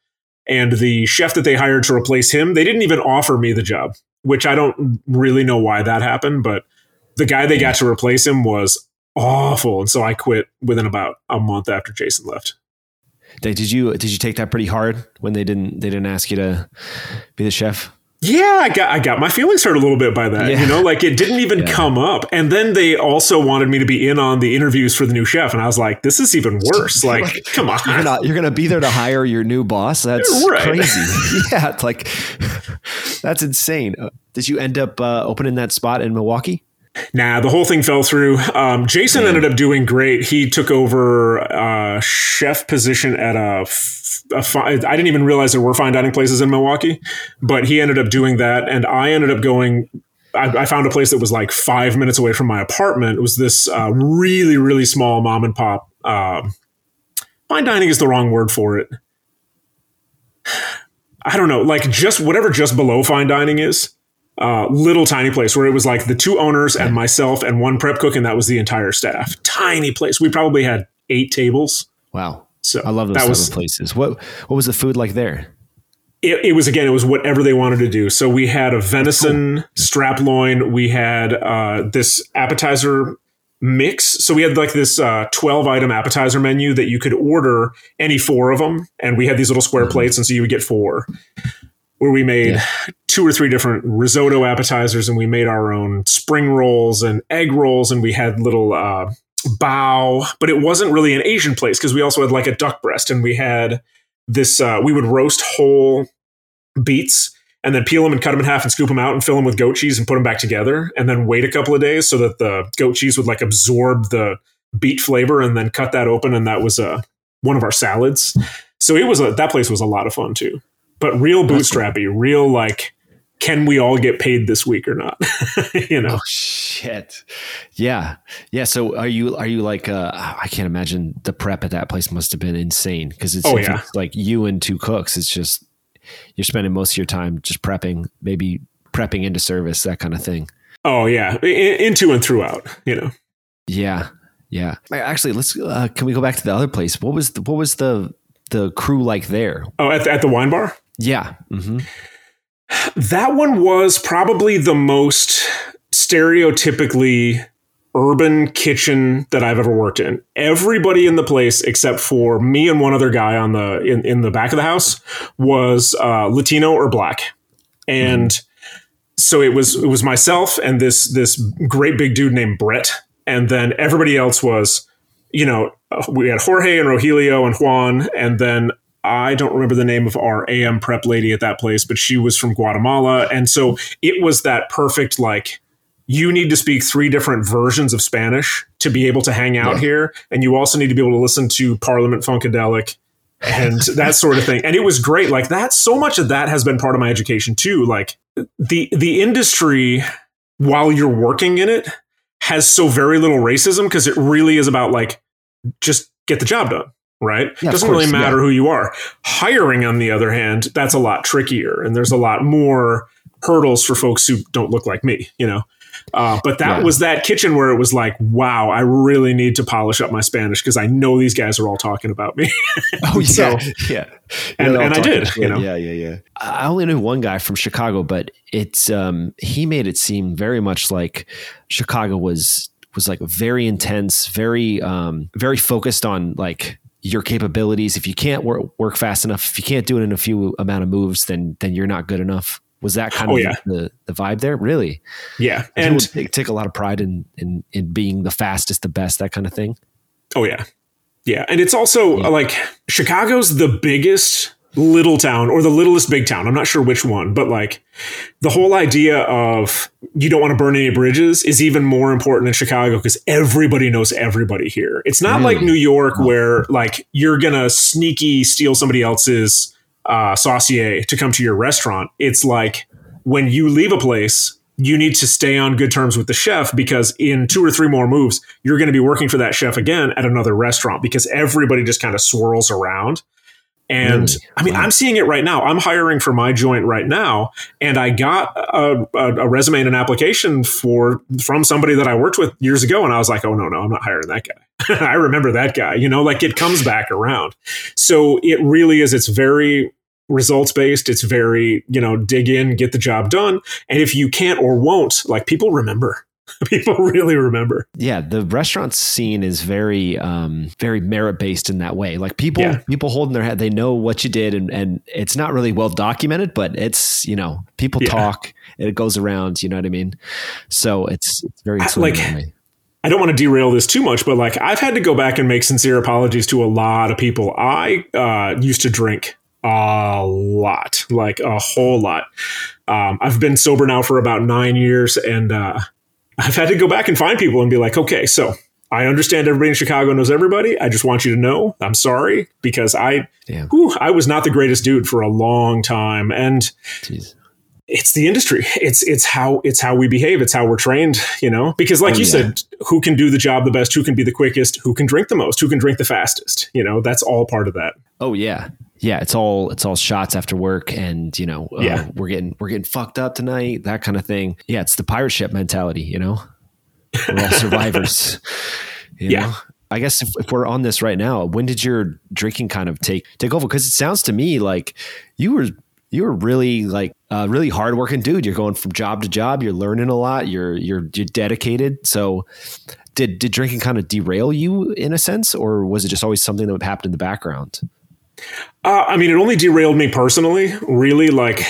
And the chef that they hired to replace him, they didn't even offer me the job, which I don't really know why that happened, but the guy they got to replace him was awful, and so I quit within about a month after Jason left. Did you did you take that pretty hard when they didn't they didn't ask you to be the chef? Yeah, I got I got my feelings hurt a little bit by that. Yeah. You know, like it didn't even yeah. come up. And then they also wanted me to be in on the interviews for the new chef, and I was like, this is even worse. Like, come on, you're gonna you're gonna be there to hire your new boss. That's right. crazy. yeah, it's like that's insane. Uh, did you end up uh, opening that spot in Milwaukee? Nah, the whole thing fell through. Um, Jason yeah. ended up doing great. He took over a chef position at a, a fi- I didn't even realize there were fine dining places in Milwaukee, but he ended up doing that, and I ended up going. I, I found a place that was like five minutes away from my apartment. It was this uh, really, really small mom and pop. Uh, fine dining is the wrong word for it. I don't know, like just whatever just below fine dining is uh, little tiny place where it was like the two owners and myself and one prep cook, and that was the entire staff. Tiny place. We probably had eight tables. Wow. So I love those type was, of places. What what was the food like there? It, it, was again, it was whatever they wanted to do. So we had a venison cool. strap loin. We had uh, this appetizer mix. So we had like this uh, 12 item appetizer menu that you could order any four of them. And we had these little square mm-hmm. plates. And so you would get four where we made yeah. Two or three different risotto appetizers and we made our own spring rolls and egg rolls and we had little uh, bao, but it wasn't really an Asian place because we also had like a duck breast and we had this, uh, we would roast whole beets and then peel them and cut them in half and scoop them out and fill them with goat cheese and put them back together and then wait a couple of days so that the goat cheese would like absorb the beet flavor and then cut that open and that was uh, one of our salads. So it was a, that place was a lot of fun too. But real bootstrappy, real like, can we all get paid this week or not? you know? Oh, shit. Yeah. Yeah. So are you, are you like, uh, I can't imagine the prep at that place must have been insane because it's, oh, yeah. It's like you and two cooks. It's just, you're spending most of your time just prepping, maybe prepping into service, that kind of thing. Oh yeah. into and throughout, you know? Yeah. Yeah. Actually, let's, uh, can we go back to the other place? What was the, what was the, the crew like there? Oh, at the, at the wine bar? Yeah. Mm-hmm. That one was probably the most stereotypically urban kitchen that I've ever worked in. Everybody in the place, except for me and one other guy on the in, in the back of the house, was uh, Latino or black, and mm. so it was it was myself and this this great big dude named Brett, and then everybody else was, you know, we had Jorge and Rogelio and Juan, and then I don't remember the name of our AM prep lady at that place, but she was from Guatemala. And so it was that perfect, like, you need to speak three different versions of Spanish to be able to hang out yeah. here. And you also need to be able to listen to Parliament Funkadelic and that sort of thing. And it was great. Like that, so much of that has been part of my education too. Like the the industry, while you're working in it, has so very little racism because it really is about like just get the job done right? Yeah, Doesn't course, really matter yeah. who you are. Hiring, on the other hand, that's a lot trickier, and there's a lot more hurdles for folks who don't look like me, you know. Uh, but that yeah. was that kitchen where it was like, wow, I really need to polish up my Spanish because I know these guys are all talking about me. oh, so, yeah. And, and I did, you know? Yeah, yeah, yeah. I only knew one guy from Chicago, but it's, um, he made it seem very much like Chicago was, was like very intense, very, um, very focused on like your capabilities. If you can't work, work fast enough, if you can't do it in a few amount of moves, then then you're not good enough. Was that kind oh, of yeah. the, the vibe there? Really? Yeah, and take, take a lot of pride in, in in being the fastest, the best, that kind of thing. Oh yeah, yeah, and it's also yeah. Uh, like Chicago's the biggest little town or the littlest big town. I'm not sure which one, but like the whole idea of you don't want to burn any bridges is even more important in Chicago because everybody knows everybody here. It's not really? like New York where like you're gonna sneaky steal somebody else's uh, saucier to come to your restaurant. It's like when you leave a place. You need to stay on good terms with the chef because in two or three more moves, you're going to be working for that chef again at another restaurant because everybody just kind of swirls around. And really? I mean, wow. I'm seeing it right now. I'm hiring for my joint right now, and I got a, a, a, resume and an application for from somebody that I worked with years ago, and I was like, oh no, no, I'm not hiring that guy. I remember that guy. You know, like it comes back around. So it really is. It's very results based. It's very you know dig in, get the job done, and if you can't or won't, like people remember. people really remember. Yeah, the restaurant scene is very um very merit based in that way. Like people yeah. people holding their head, they know what you did and and it's not really well documented, but it's, you know, people yeah. talk, it goes around, you know what I mean? So it's it's very I, like I don't want to derail this too much, but like I've had to go back and make sincere apologies to a lot of people. I uh, used to drink a lot, like a whole lot. Um, I've been sober now for about nine years, and uh, I've had to go back and find people and be like, okay, so I understand everybody in Chicago knows everybody. I just want you to know I'm sorry because I, whew, I was not the greatest dude for a long time, and Jeez. it's the industry. It's it's how it's how we behave. It's how we're trained. You know, because like oh, you yeah. said, who can do the job the best? Who can be the quickest? Who can drink the most? Who can drink the fastest? You know, that's all part of that. Oh yeah, yeah, it's all it's all shots after work, and you know, uh, yeah, we're getting we're getting fucked up tonight, that kind of thing. Yeah, it's the pirate ship mentality, you know. We're all survivors. yeah. Know? I guess if, if, we're on this right now, when did your drinking kind of take take over? Because it sounds to me like you were you were really like a really hardworking dude. You're going from job to job. You're learning a lot. You're you're you're dedicated. So, did did drinking kind of derail you in a sense, or was it just always something that would happen in the background? Uh, I mean, it only derailed me personally. Really, like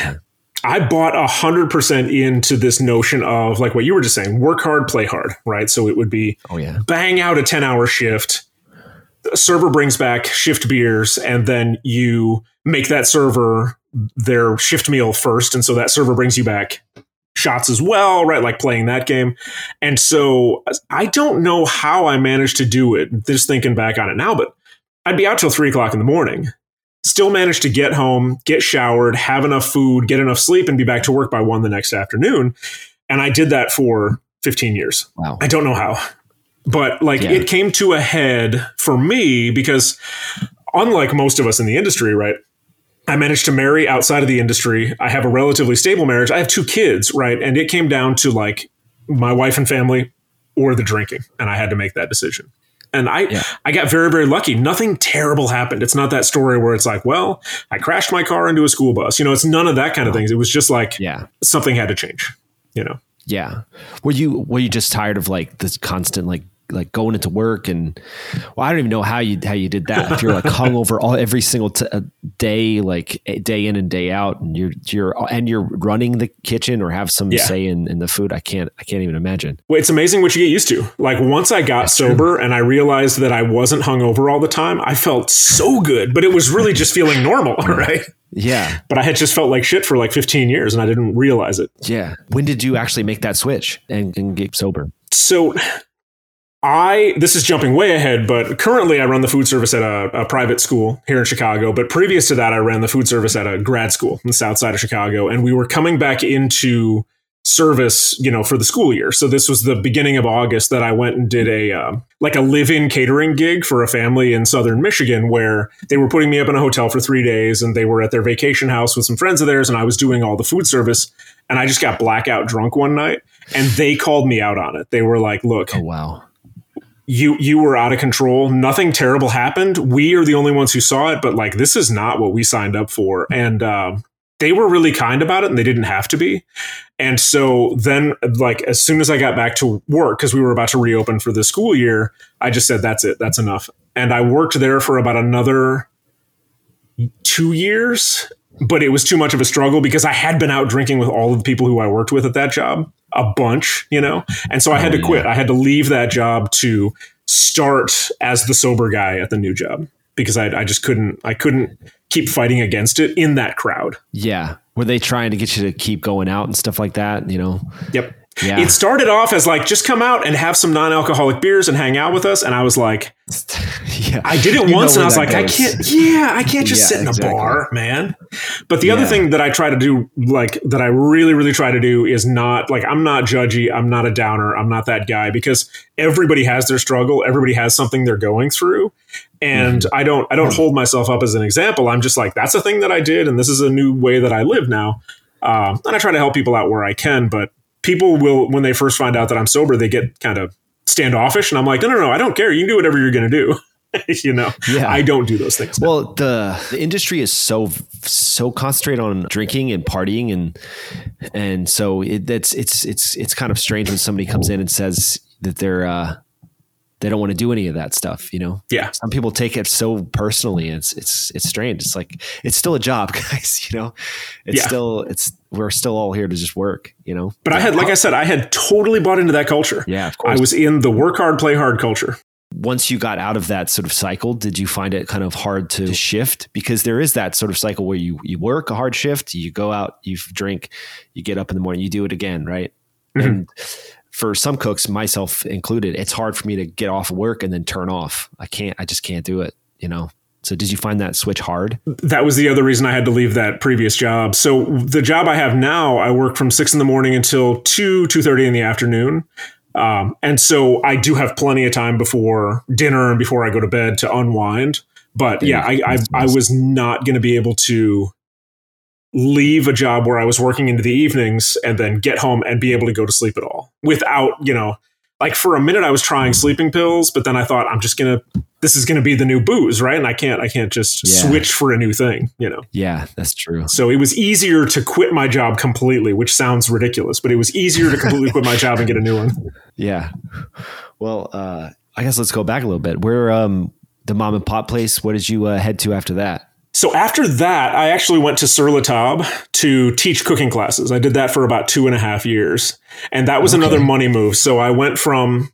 I bought a hundred percent into this notion of like what you were just saying: work hard, play hard, right? So it would be, oh yeah, bang out a ten hour shift. The server brings back shift beers, and then you make that server their shift meal first, and so that server brings you back shots as well, right? Like playing that game. And so I don't know how I managed to do it, just thinking back on it now, but I'd be out till three o'clock in the morning still managed to get home, get showered, have enough food, get enough sleep, and be back to work by one the next afternoon. And I did that for 15 years. Wow. I don't know how, but like yeah. it came to a head for me because, unlike most of us in the industry, right? I managed to marry outside of the industry. I have a relatively stable marriage. I have two kids, right? And it came down to like my wife and family or the drinking. And I had to make that decision. And I, yeah. I got very, very lucky. Nothing terrible happened. It's not that story where it's like, well, I crashed my car into a school bus. You know, it's none of that kind of things. It was just like, yeah, something had to change. You know. Yeah. Were you were you just tired of like this constant like like going into work and well, I don't even know how you how you did that. If you're like hung over all every single t- uh, day, like day in and day out, and you're you're and you're running the kitchen or have some yeah. say in, in the food. I can't I can't even imagine. Well, it's amazing what you get used to. Like once I got That's sober true. and I realized that I wasn't hung over all the time, I felt so good. But it was really just feeling normal, right? Yeah. But I had just felt like shit for like 15 years and I didn't realize it. Yeah. When did you actually make that switch and, and get sober? So I this is jumping way ahead, but currently I run the food service at a, a, private school here in Chicago. But previous to that, I ran the food service at a grad school in the south side of Chicago, and we were coming back into service, you know, for the school year. So this was the beginning of August that I went and did a um, like a live-in catering gig for a family in southern Michigan where they were putting me up in a hotel for 3 days and they were at their vacation house with some friends of theirs and I was doing all the food service and I just got blackout drunk one night and they called me out on it. They were like, "Look, oh wow. You you were out of control. Nothing terrible happened. We are the only ones who saw it, but like this is not what we signed up for." And um, they were really kind about it and they didn't have to be. And so then, like, as soon as I got back to work, because we were about to reopen for the school year, I just said, that's it, that's enough. And I worked there for about another two years, but it was too much of a struggle because I had been out drinking with all of the people who I worked with at that job, a bunch, you know? And so I had oh, to quit. I had to leave that job to start as the sober guy at the new job because I, I just couldn't, I couldn't keep fighting against it in that crowd. Yeah. Were they trying to get you to keep going out and stuff like that? You know? Yep. Yeah. It started off as like, just come out and have some non alcoholic beers and hang out with us. And I was like, yeah. I did it you once and I was like, goes. I can't, yeah, I can't just yeah, sit in exactly. a bar, man. But the other thing that I try to do, like, that I really, really try to do is not, like, I'm not judgy. I'm not a downer. I'm not that guy because everybody has their struggle. Everybody has something they're going through. And mm-hmm. I don't, I don't hold myself up as an example. I'm just like, that's a thing that I did. And this is a new way that I live now. Um, and I try to help people out where I can, but people will, when they first find out that I'm sober, they get kind of standoffish. And I'm like, no, no, no, I don't care. You can do whatever you're going to do. you know, yeah. I don't do those things. Well, the the industry is so so concentrated on drinking and partying, and and so it, it's it's it's it's kind of strange when somebody comes in and says that they're uh, they don't want to do any of that stuff. You know, yeah. Some people take it so personally. It's it's it's strange. It's like it's still a job, guys. You know, it's yeah. still it's we're still all here to just work. You know, but I had, like I said, I had totally bought into that culture. Yeah, of course. I was in the work hard, play hard culture. Once you got out of that sort of cycle, did you find it kind of hard to shift? Because there is that sort of cycle where you you work a hard shift, you go out, you drink, you get up in the morning, you do it again, right? Mm-hmm. And for some cooks, myself included, it's hard for me to get off work and then turn off. I can't, I just can't do it, you know? So did you find that switch hard? That was the other reason I had to leave that previous job. So the job I have now, I work from six in the morning until two, two thirty in the afternoon. Um, and so I do have plenty of time before dinner and before I go to bed to unwind. But yeah, I, I, I was not going to be able to leave a job where I was working into the evenings and then get home and be able to go to sleep at all without, you know, like for a minute I was trying sleeping pills, but then I thought I'm just going to this is going to be the new booze, right? And I can't I can't just yeah. switch for a new thing, you know. Yeah, that's true. So it was easier to quit my job completely, which sounds ridiculous, but it was easier to completely quit my job and get a new one. Yeah. Well, uh I guess let's go back a little bit. Where um the mom and pop place, what did you uh, head to after that? So after that, I actually went to Sur La Table to teach cooking classes. I did that for about two and a half years. And that was okay. another money move. So I went from,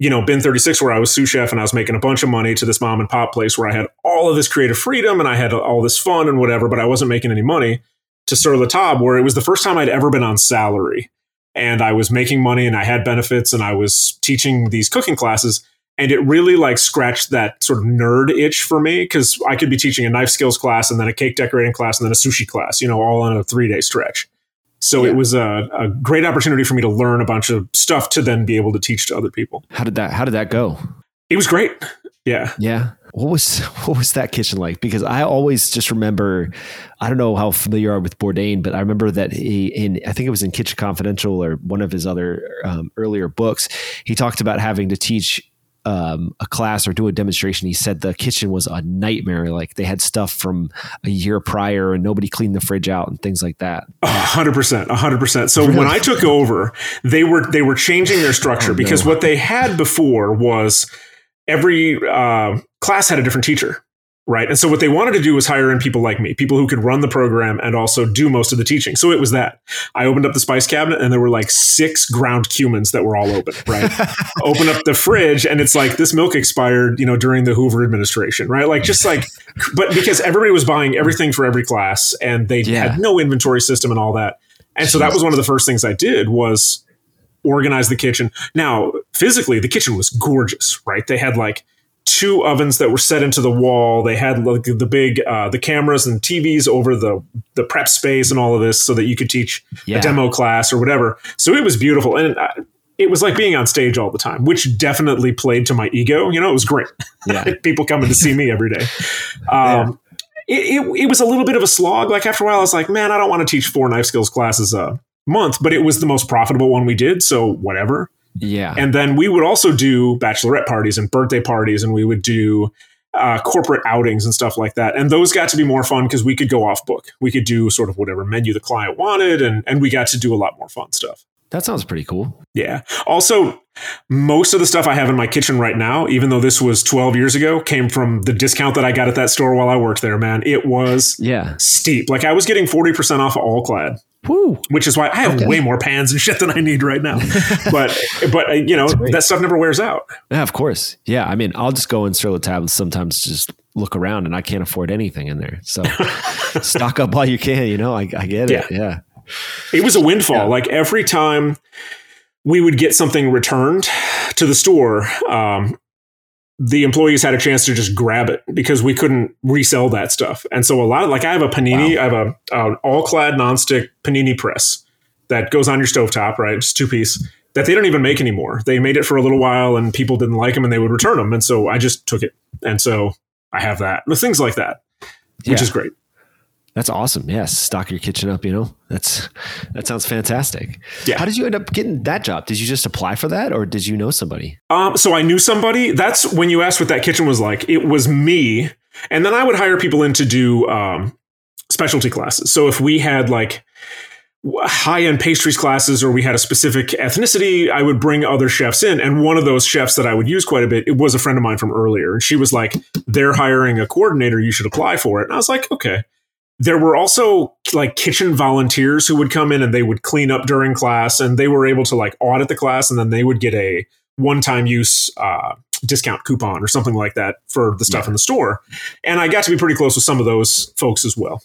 you know, Bin 36, where I was sous chef and I was making a bunch of money, to this mom and pop place where I had all of this creative freedom and I had all this fun and whatever, but I wasn't making any money, to Sur La Table, where it was the first time I'd ever been on salary. And I was making money and I had benefits and I was teaching these cooking classes and it really like scratched that sort of nerd itch for me because I could be teaching a knife skills class and then a cake decorating class and then a sushi class, you know, all on a three day stretch. So yeah. it was a, a, great opportunity for me to learn a bunch of stuff to then be able to teach to other people. How did that How did that go? It was great. Yeah. Yeah. What was what was that kitchen like? Because I always just remember, I don't know how familiar you are with Bourdain, but I remember that he in I think it was in Kitchen Confidential or one of his other um, earlier books, he talked about having to teach um, a class or do a demonstration, he said the kitchen was a nightmare. Like they had stuff from a year prior and nobody cleaned the fridge out and things like that. A hundred percent, a hundred percent. So really? when I took over, they were they were changing their structure oh, because no. what they had before was every uh, class had a different teacher. Right. And so what they wanted to do was hire in people like me, people who could run the program and also do most of the teaching. So it was that. I opened up the spice cabinet and there were like six ground cumins that were all open, right? Open up the fridge and it's like this milk expired, you know, during the Hoover administration, right? Like just like but because everybody was buying everything for every class and they yeah. had no inventory system and all that. And so that was one of the first things I did was organize the kitchen. Now, physically, the kitchen was gorgeous, right? They had like two ovens that were set into the wall. They had like the big uh, the cameras and TVs over the the prep space and all of this, so that you could teach Yeah. a demo class or whatever. So it was beautiful, and uh, it was like being on stage all the time, which definitely played to my ego. You know, it was great. Yeah. People coming to see me every day. Um, it, it, it was a little bit of a slog. Like after a while, I was like, man, I don't want to teach four knife skills classes a month, but it was the most profitable one we did. So whatever. Yeah. And then we would also do bachelorette parties and birthday parties, and we would do uh, corporate outings and stuff like that. And those got to be more fun because we could go off book. We could do sort of whatever menu the client wanted, and and we got to do a lot more fun stuff. that sounds pretty cool. Yeah. Also, most of the stuff I have in my kitchen right now, even though this was 12 years ago, came from the discount that I got at that store while I worked there, man. It was Yeah. steep. Like I was getting 40% off of All-Clad, Woo. which is why I have Okay. way more pans and shit than I need right now. but, but uh, you know, that stuff never wears out. Yeah, of course. Yeah. I mean, I'll just go in Sur La Tables sometimes just look around and I can't afford anything in there. So stock up while you can, you know, I, I get it. Yeah. It was a windfall. Yeah. Like every time we would get something returned to the store, um, the employees had a chance to just grab it because we couldn't resell that stuff. And so a lot of like I have a panini, I have a an All-Clad nonstick panini press that goes on your stovetop, right? Just two piece that they don't even make anymore. They made it for a little while and people didn't like them and they would return them. And so I just took it. And so I have that. Things like that, which Yeah. is great. That's awesome. Yes. Stock your kitchen up, you know, that's, that sounds fantastic. Yeah. How did you end up getting that job? Did you just apply for that or did you know somebody? Um, so I knew somebody. That's when you asked what that kitchen was like. It was me, and then I would hire people in to do um, specialty classes. So if we had like high end pastries classes or we had a specific ethnicity, I would bring other chefs in. And one of those chefs that I would use quite a bit, it was a friend of mine from earlier, and she was like, "They're hiring a coordinator. You should apply for it." And I was like, "Okay." There were also like kitchen volunteers who would come in and they would clean up during class, and they were able to like audit the class, and then they would get a one-time use uh, discount coupon or something like that for the stuff Yeah. in the store. And I got to be pretty close with some of those folks as well.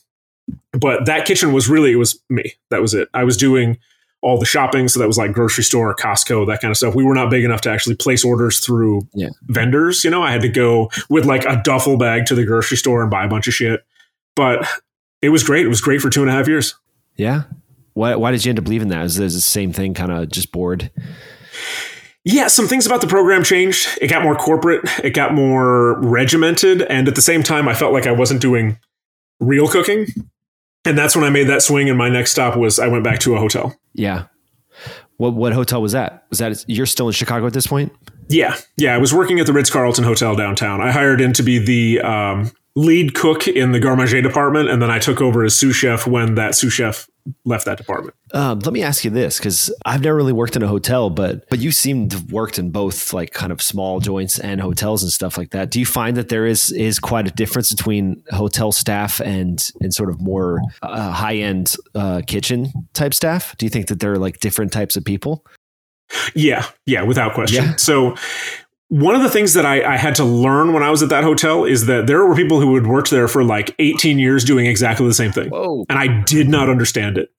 But that kitchen was really it was me. That was it. I was doing all the shopping, so that was like grocery store, Costco, that kind of stuff. We were not big enough to actually place orders through Yeah. vendors. You know, I had to go with like a duffel bag to the grocery store and buy a bunch of shit. But it was great. It was great for two and a half years. Yeah. Why, why did you end up leaving that? Is this the same thing, kind of just bored? Yeah, some things about the program changed. It got more corporate, it got more regimented, and at the same time, I felt like I wasn't doing real cooking. And that's when I made that swing. And my next stop was I went back to a hotel. Yeah. What what hotel was that? Was that you're still in Chicago at this point? Yeah, yeah. I was working at the Ritz Carlton Hotel downtown. I hired in to be the um, lead cook in the garde manger department, and then I took over as sous chef when that sous chef left that department. Um, let me ask you this, because I've never really worked in a hotel, but but you seem to have worked in both like kind of small joints and hotels and stuff like that. Do you find that there is is quite a difference between hotel staff and and sort of more uh, high end uh, kitchen type staff? Do you think that there are like different types of people? Yeah, yeah, without question. Yeah. So one of the things that I, I had to learn when I was at that hotel is that there were people who had worked there for like 18 years doing exactly the same thing. Whoa. And I did not understand it.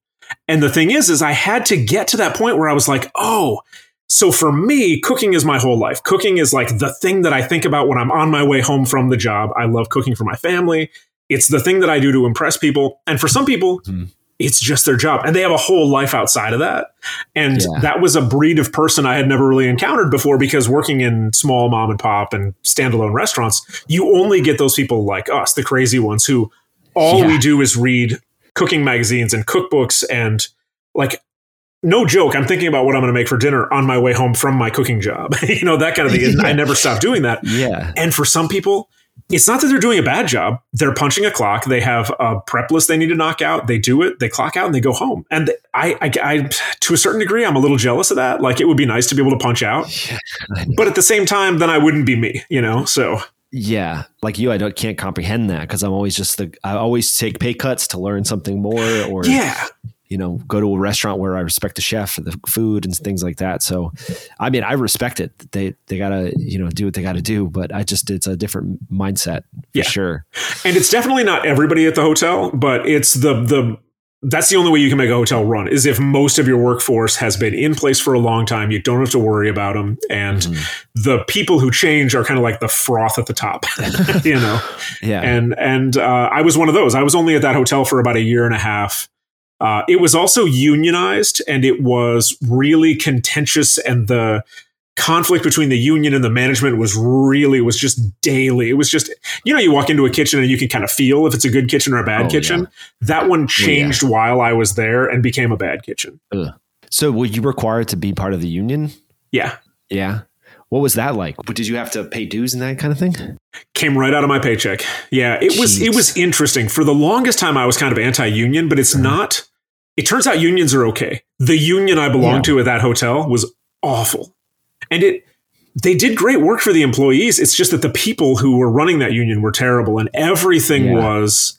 And the thing is, is I had to get to that point where I was like, oh, so for me, cooking is my whole life. Cooking is like the thing that I think about when I'm on my way home from the job. I love cooking for my family. It's the thing that I do to impress people. And for some people, Hmm. It's just their job. And they have a whole life outside of that. And Yeah. that was a breed of person I had never really encountered before because working in small mom and pop and standalone restaurants, you only get those people like us, the crazy ones who all Yeah. we do is read cooking magazines and cookbooks and like no joke i'm thinking about what i'm going to make for dinner on my way home from my cooking job you know that kind of thing and i never stopped doing that Yeah. and for some people it's not that they're doing a bad job. They're punching a clock. They have a prep list they need to knock out. They do it. They clock out and they go home. And I, I, I to a certain degree i'm a little jealous of that. Like it would be nice to be able to punch out. But at the same time then i wouldn't be me you know? So Yeah, like you, I don't can't comprehend that because I'm always just the I always take pay cuts to learn something more, or yeah you know, go to a restaurant where I respect the chef and the food and things like that. So, I mean, I respect it. They they gotta you know do what they gotta do, but I just it's a different mindset for Yeah. sure. and it's definitely not everybody at the hotel, but it's the the that's the only way you can make a hotel run is if most of your workforce has been in place for a long time. You don't have to worry about them, and mm-hmm. the people who change are kind of like the froth at the top, you know. yeah. And and uh, I was one of those. I was only at that hotel for about a year and a half. Uh, it was also unionized, and it was really contentious, and the conflict between the union and the management was really was just daily it was just you know you walk into a kitchen and you can kind of feel if it's a good kitchen or a bad oh, kitchen yeah. that one changed oh, yeah. while i was there and became a bad kitchen Ugh. so were you required to be part of the union yeah yeah what was that like did you have to pay dues and that kind of thing came right out of my paycheck yeah it Jeez. was it was interesting for the longest time i was kind of anti-union but it's uh-huh. not it turns out unions are okay the union i belonged yeah. to at that hotel was awful and it they did great work for the employees. It's just that the people who were running that union were terrible, and everything yeah. was,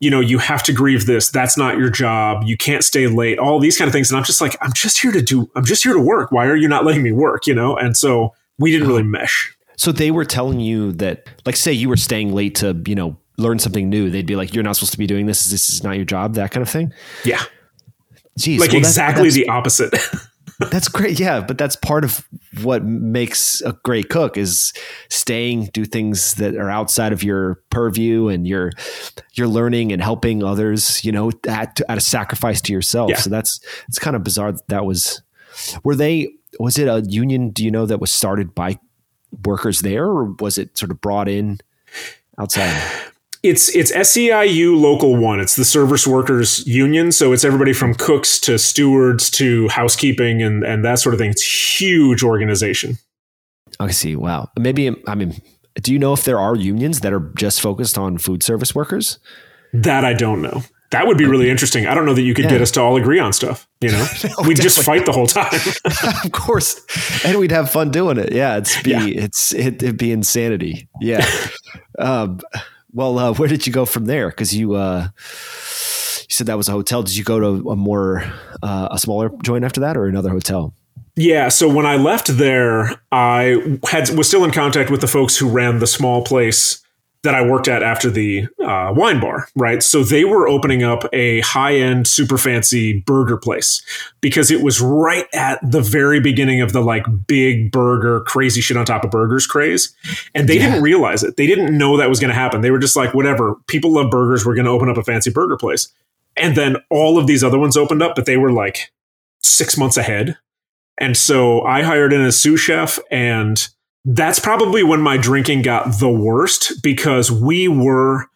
you know, you have to grieve this. That's not your job. You can't stay late. All these kind of things. And I'm just like, I'm just here to do. I'm just here to work. Why are you not letting me work? You know. And so we didn't really mesh. So they were telling you that, like, say you were staying late to, you know, learn something new. They'd be like, "You're not supposed to be doing this. This is not your job." That kind of thing. Yeah. Jeez, like well, exactly that's, the opposite. that's great. Yeah, but that's part of what makes a great cook is staying, do things that are outside of your purview, and you're you're learning and helping others. You know, at, at a sacrifice to yourself. Yeah. So that's it's kind of bizarre. That, that was. Were they? Was it a union? Do you know that was started by workers there, or was it sort of brought in outside? It's it's SEIU Local One. It's the Service Workers Union, so it's everybody from cooks to stewards to housekeeping and and that sort of thing. It's huge organization. I see. Wow. Maybe I mean, do you know if there are unions that are just focused on food service workers? That I don't know. That would be really interesting. I don't know that you could yeah. get us to all agree on stuff. You know, no, we'd just fight the whole time. of course, and we'd have fun doing it. Yeah, it's be yeah. it's it, would be insanity. Yeah. um, well, uh, where did you go from there? Because you uh, you said that was a hotel. Did you go to a more uh, a smaller joint after that, or another hotel? Yeah, so when I left there, I had was still in contact with the folks who ran the small place that I worked at after the uh, wine bar, right? So they were opening up a high end, super fancy burger place because it was right at the very beginning of the like big burger, crazy shit on top of burgers craze. And they yeah. didn't realize it. They didn't know that was going to happen. They were just like, whatever, people love burgers. We're going to open up a fancy burger place. And then all of these other ones opened up, but they were like six months ahead. And so I hired in a sous chef and that's probably when my drinking got the worst because we were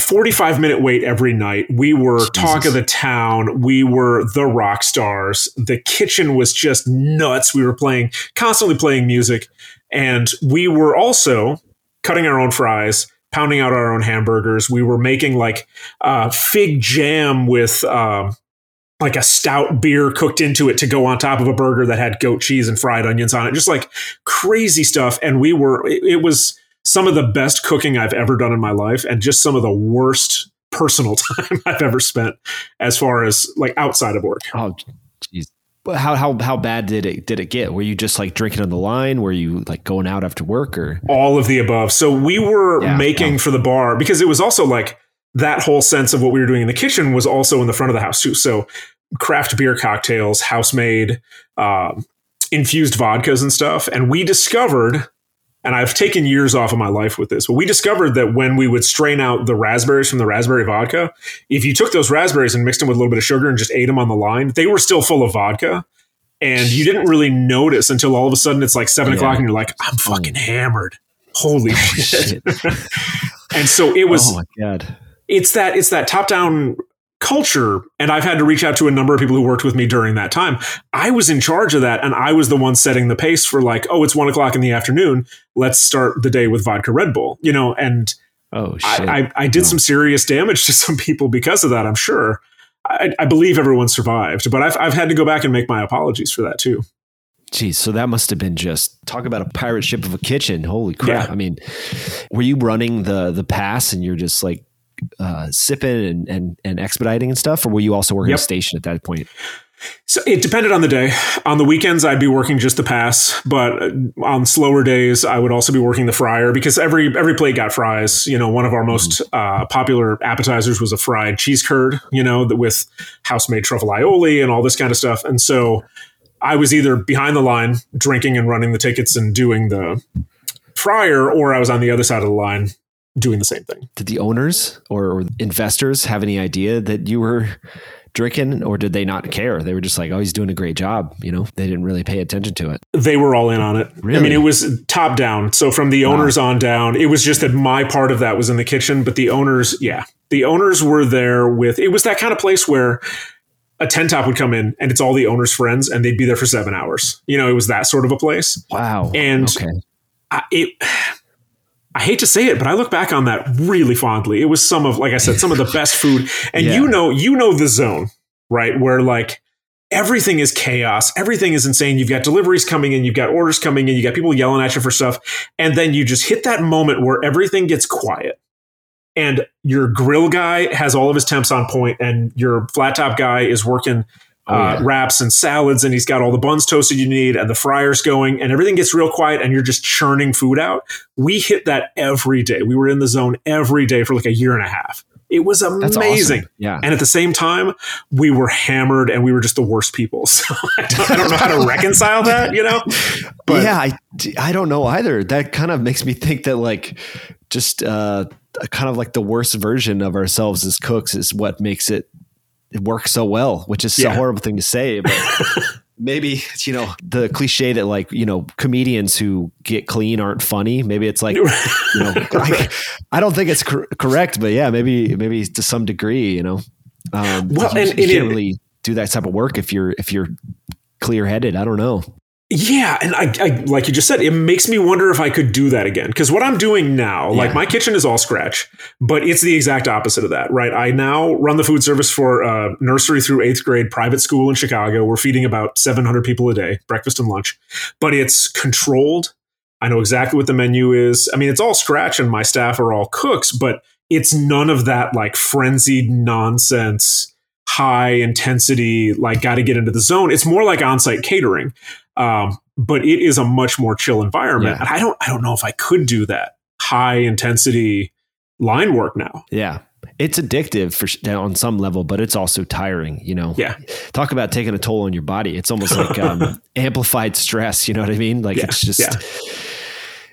45 minute wait every night. We were Jesus. talk of the town. We were the rock stars. The kitchen was just nuts. We were playing, constantly playing music. And we were also cutting our own fries, pounding out our own hamburgers. We were making like uh, fig jam with um, like a stout beer cooked into it to go on top of a burger that had goat cheese and fried onions on it, just like crazy stuff. And we were, it, it was some of the best cooking I've ever done in my life and just some of the worst personal time I've ever spent as far as like outside of work. Oh, jeez. But how how how bad did it did it get? Were you just like drinking on the line? Were you like going out after work or all of the above? So we were yeah, making yeah. for the bar because it was also like that whole sense of what we were doing in the kitchen was also in the front of the house too. So craft beer cocktails, house made, uh, infused vodkas and stuff. And we discovered, and I've taken years off of my life with this, but we discovered that when we would strain out the raspberries from the raspberry vodka, if you took those raspberries and mixed them with a little bit of sugar and just ate them on the line, they were still full of vodka. And you didn't really notice until all of a sudden it's like seven yeah. o'clock and you're like, I'm fucking hammered. Holy shit. and so it was. Oh my God it's that it's that top down culture and i've had to reach out to a number of people who worked with me during that time i was in charge of that and i was the one setting the pace for like oh it's one o'clock in the afternoon let's start the day with vodka red bull you know and oh shit. I, I, I did no. some serious damage to some people because of that i'm sure I, I believe everyone survived but I've, I've had to go back and make my apologies for that too Geez, so that must have been just talk about a pirate ship of a kitchen. Holy crap! Yeah. I mean, were you running the the pass and you're just like uh, sipping and, and, and expediting and stuff, or were you also working yep. a station at that point? So it depended on the day. On the weekends, I'd be working just the pass, but on slower days, I would also be working the fryer because every every plate got fries. You know, one of our most uh, popular appetizers was a fried cheese curd. You know, with house made truffle aioli and all this kind of stuff. And so I was either behind the line drinking and running the tickets and doing the fryer, or I was on the other side of the line doing the same thing. Did the owners or, or investors have any idea that you were drinking or did they not care? They were just like, oh, he's doing a great job. You know, they didn't really pay attention to it. They were all in on it. Really? I mean, it was top down. So from the owners wow. on down, it was just that my part of that was in the kitchen, but the owners, yeah, the owners were there with, it was that kind of place where a 10 top would come in and it's all the owner's friends and they'd be there for seven hours. You know, it was that sort of a place. Wow. And okay. I, it, I hate to say it, but I look back on that really fondly. It was some of, like I said, some of the best food. And yeah. you know, you know the zone, right? Where like everything is chaos, everything is insane. You've got deliveries coming in, you've got orders coming in, you got people yelling at you for stuff, and then you just hit that moment where everything gets quiet. And your grill guy has all of his temps on point, and your flat top guy is working uh, yeah. wraps and salads, and he's got all the buns toasted you need, and the fryers going, and everything gets real quiet, and you're just churning food out. We hit that every day. We were in the zone every day for like a year and a half. It was amazing. Awesome. Yeah. And at the same time, we were hammered and we were just the worst people. So I don't, I don't know how to reconcile that, you know? But yeah, I, I don't know either. That kind of makes me think that like just uh, kind of like the worst version of ourselves as cooks is what makes it it works so well, which is yeah. a horrible thing to say, but maybe you know the cliche that like you know comedians who get clean aren't funny. Maybe it's like you know I, I, don't think it's cor- correct, but yeah, maybe maybe to some degree, you know. Um, well, you, and, you can't really do that type of work if you're if you're clear headed. I don't know. Yeah, and I, I, like you just said, it makes me wonder if I could do that again. Because what I'm doing now, yeah. like my kitchen is all scratch, but it's the exact opposite of that, right? I now run the food service for uh, nursery through eighth grade private school in Chicago. We're feeding about 700 people a day, breakfast and lunch, but it's controlled. I know exactly what the menu is. I mean, it's all scratch, and my staff are all cooks, but it's none of that like frenzied nonsense high intensity, like got to get into the zone. It's more like on site catering. Um, but it is a much more chill environment. Yeah. And I don't, I don't know if I could do that high intensity line work now. Yeah. It's addictive for on some level, but it's also tiring, you know? Yeah. Talk about taking a toll on your body. It's almost like um, amplified stress. You know what I mean? Like yeah. it's just, yeah.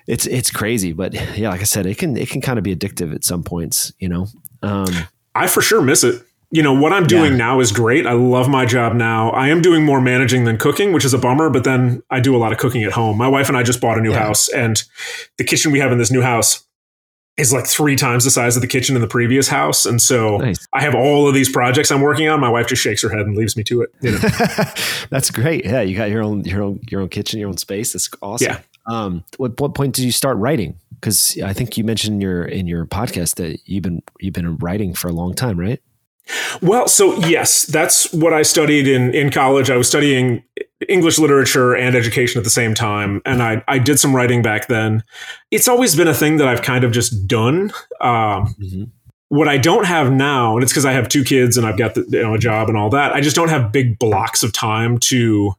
it's, it's crazy, but yeah, like I said, it can, it can kind of be addictive at some points, you know? Um, I for sure miss it you know what i'm doing yeah. now is great. I love my job now. I am doing more managing than cooking which is a bummer but then i do a lot of cooking at home. My wife and i just bought a new yeah. house and the kitchen we have in this new house is like three times the size of the kitchen in the previous house and so nice. i have all of these projects i'm working on. My wife just shakes her head and leaves me to it you know? that's great. Yeah you got your own your own your own kitchen your own space. That's awesome. Yeah. Um what, what point did you start writing? Because i think you mentioned in your in your podcast that you've been you've been writing for a long time right well, so yes, that's what I studied in, in college. I was studying English literature and education at the same time, and I, I did some writing back then. It's always been a thing that I've kind of just done. Um, mm-hmm. What I don't have now, and it's because I have two kids and I've got the, you know, a job and all that, I just don't have big blocks of time to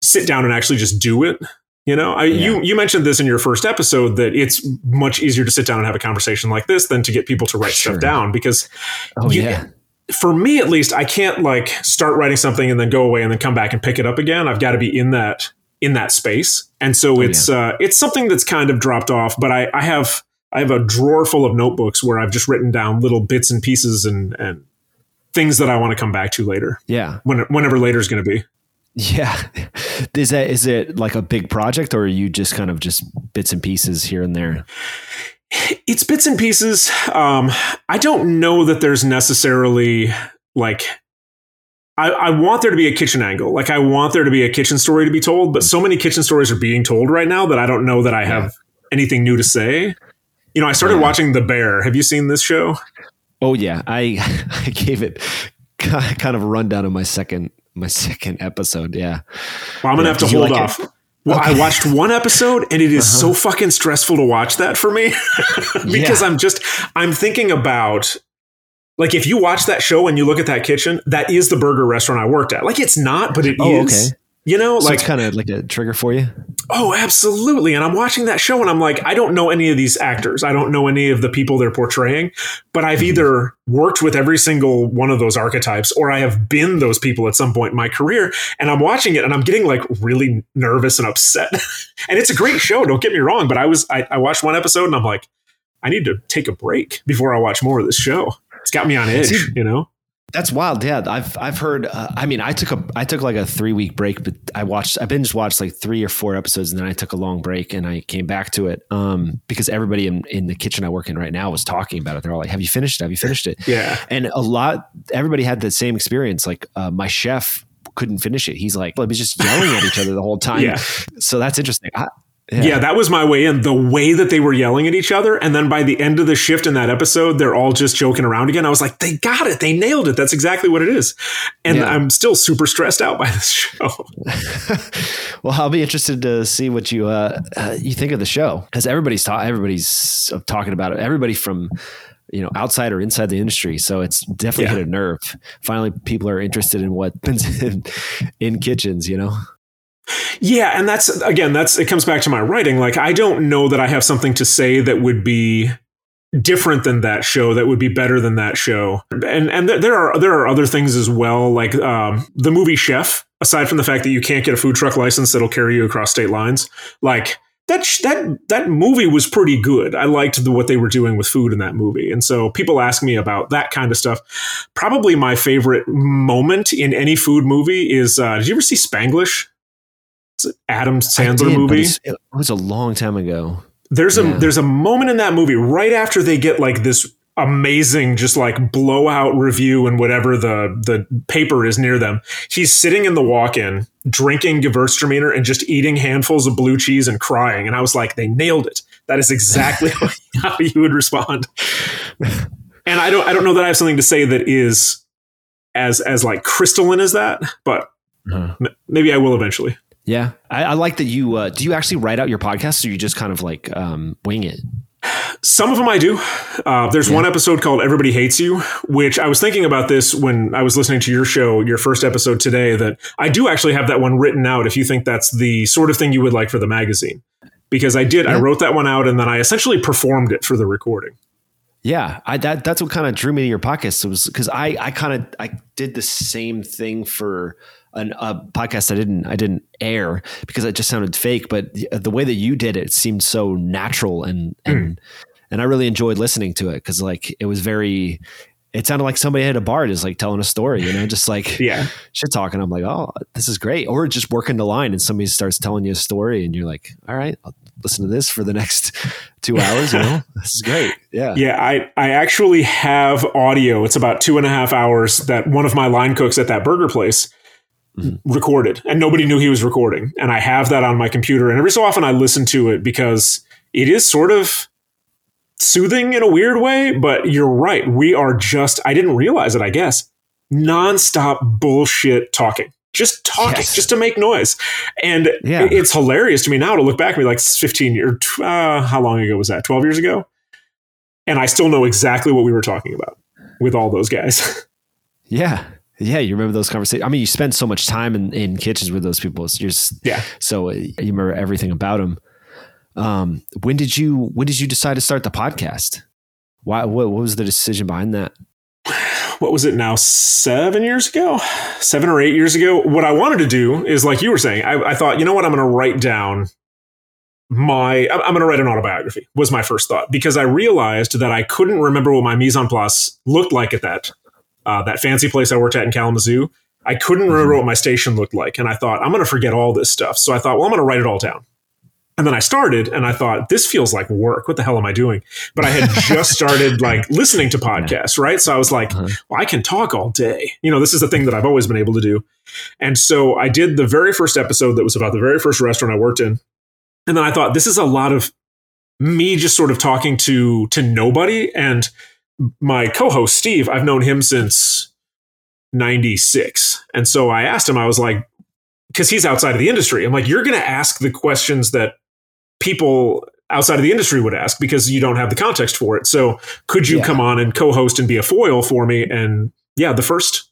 sit down and actually just do it. You know, I, yeah. you you mentioned this in your first episode that it's much easier to sit down and have a conversation like this than to get people to write sure. stuff down because, oh you, yeah, for me at least, I can't like start writing something and then go away and then come back and pick it up again. I've got to be in that in that space, and so oh, it's yeah. uh, it's something that's kind of dropped off. But I, I have I have a drawer full of notebooks where I've just written down little bits and pieces and and things that I want to come back to later. Yeah, when, whenever later is going to be. Yeah. Is that is it like a big project or are you just kind of just bits and pieces here and there? It's bits and pieces. Um, I don't know that there's necessarily like I, I, want there to be a kitchen angle. Like I want there to be a kitchen story to be told, but so many kitchen stories are being told right now that I don't know that I have yeah. anything new to say. You know, I started yeah. watching The Bear. Have you seen this show? Oh yeah, I I gave it kind of a rundown of my second my second episode. Yeah. Well, I'm gonna yeah, have to hold like off. It? Well, okay. I watched one episode and it is uh-huh. so fucking stressful to watch that for me because yeah. I'm just I'm thinking about Like if you watch that show and you look at that kitchen, that is the burger restaurant I worked at. Like it's not, but it oh, is. Okay. You know, so like it's kind of like a trigger for you. Oh, absolutely. And I'm watching that show and I'm like, I don't know any of these actors. I don't know any of the people they're portraying, but I've mm-hmm. either worked with every single one of those archetypes or I have been those people at some point in my career. And I'm watching it and I'm getting like really nervous and upset. and it's a great show. Don't get me wrong. But I was, I, I watched one episode and I'm like, I need to take a break before I watch more of this show. It's got me on edge, See, you know? That's wild. Yeah, I've I've heard. Uh, I mean, I took a I took like a three week break, but I watched I binge watched like three or four episodes, and then I took a long break, and I came back to it um, because everybody in, in the kitchen I work in right now was talking about it. They're all like, "Have you finished it? Have you finished it?" Yeah, and a lot everybody had the same experience. Like uh, my chef couldn't finish it. He's like, well, he's just yelling at each other the whole time. Yeah. So that's interesting. I, yeah. yeah. that was my way in. The way that they were yelling at each other, and then by the end of the shift in that episode, they're all just joking around again. I was like, they got it, they nailed it. That's exactly what it is. And yeah. I'm still super stressed out by this show. well, I'll be interested to see what you uh, uh you think of the show because everybody's ta- everybody's talking about it. Everybody from you know outside or inside the industry so it's definitely yeah. hit a nerve finally people are interested in what happens in, in kitchens you know yeah, and that's again, that's it comes back to my writing. Like I don't know that I have something to say that would be different than that show that would be better than that show. And and there are there are other things as well like um, the movie chef aside from the fact that you can't get a food truck license that'll carry you across state lines like that sh- that that movie was pretty good. I liked the, what they were doing with food in that movie. And so people ask me about that kind of stuff. Probably my favorite moment in any food movie is uh, did you ever see spanglish Adam Sandler did, movie. It was a long time ago. There's yeah. a there's a moment in that movie right after they get like this amazing just like blowout review and whatever the the paper is near them. He's sitting in the walk-in drinking Gewürztraminer and just eating handfuls of blue cheese and crying and I was like they nailed it. That is exactly how you would respond. And I don't I don't know that I have something to say that is as as like crystalline as that, but uh-huh. maybe I will eventually. Yeah, I, I like that you. Uh, do you actually write out your podcasts, or you just kind of like um, wing it? Some of them I do. Uh, there's yeah. one episode called "Everybody Hates You," which I was thinking about this when I was listening to your show, your first episode today. That I do actually have that one written out. If you think that's the sort of thing you would like for the magazine, because I did, yeah. I wrote that one out and then I essentially performed it for the recording. Yeah, I, that that's what kind of drew me to your podcast. It was because I I kind of I did the same thing for an, a podcast I didn't I didn't air because it just sounded fake. But the, the way that you did it seemed so natural and mm. and and I really enjoyed listening to it because like it was very. It sounded like somebody at a bar just like telling a story, you know, just like yeah, shit talking. I'm like, oh, this is great. Or just working the line and somebody starts telling you a story and you're like, all right, I'll listen to this for the next two hours. You know, this is great. Yeah. Yeah. I, I actually have audio. It's about two and a half hours that one of my line cooks at that burger place mm-hmm. recorded and nobody knew he was recording. And I have that on my computer. And every so often I listen to it because it is sort of soothing in a weird way. But you're right. We are just, I didn't realize it, I guess, nonstop bullshit talking. Just talking, yes. just to make noise, and yeah. it's hilarious to me now to look back. At me like 15 years, uh, how long ago was that? 12 years ago, and I still know exactly what we were talking about with all those guys. Yeah, yeah, you remember those conversations. I mean, you spend so much time in, in kitchens with those people. So you're just, yeah. So uh, you remember everything about them. Um, when did you when did you decide to start the podcast? Why? What, what was the decision behind that? What was it now? Seven years ago, seven or eight years ago. What I wanted to do is like you were saying. I, I thought, you know what? I'm going to write down my. I'm going to write an autobiography. Was my first thought because I realized that I couldn't remember what my mise en place looked like at that uh, that fancy place I worked at in Kalamazoo, I couldn't remember mm-hmm. what my station looked like. And I thought, I'm going to forget all this stuff. So I thought, well, I'm going to write it all down. And then I started and I thought, this feels like work. What the hell am I doing? But I had just started like listening to podcasts, right? So I was like, uh-huh. well, I can talk all day. You know, this is the thing that I've always been able to do. And so I did the very first episode that was about the very first restaurant I worked in. And then I thought, this is a lot of me just sort of talking to to nobody. And my co-host Steve, I've known him since 96. And so I asked him, I was like, because he's outside of the industry. I'm like, you're going to ask the questions that people outside of the industry would ask because you don't have the context for it. So could you Yeah. come on and co-host and be a foil for me? And yeah, the first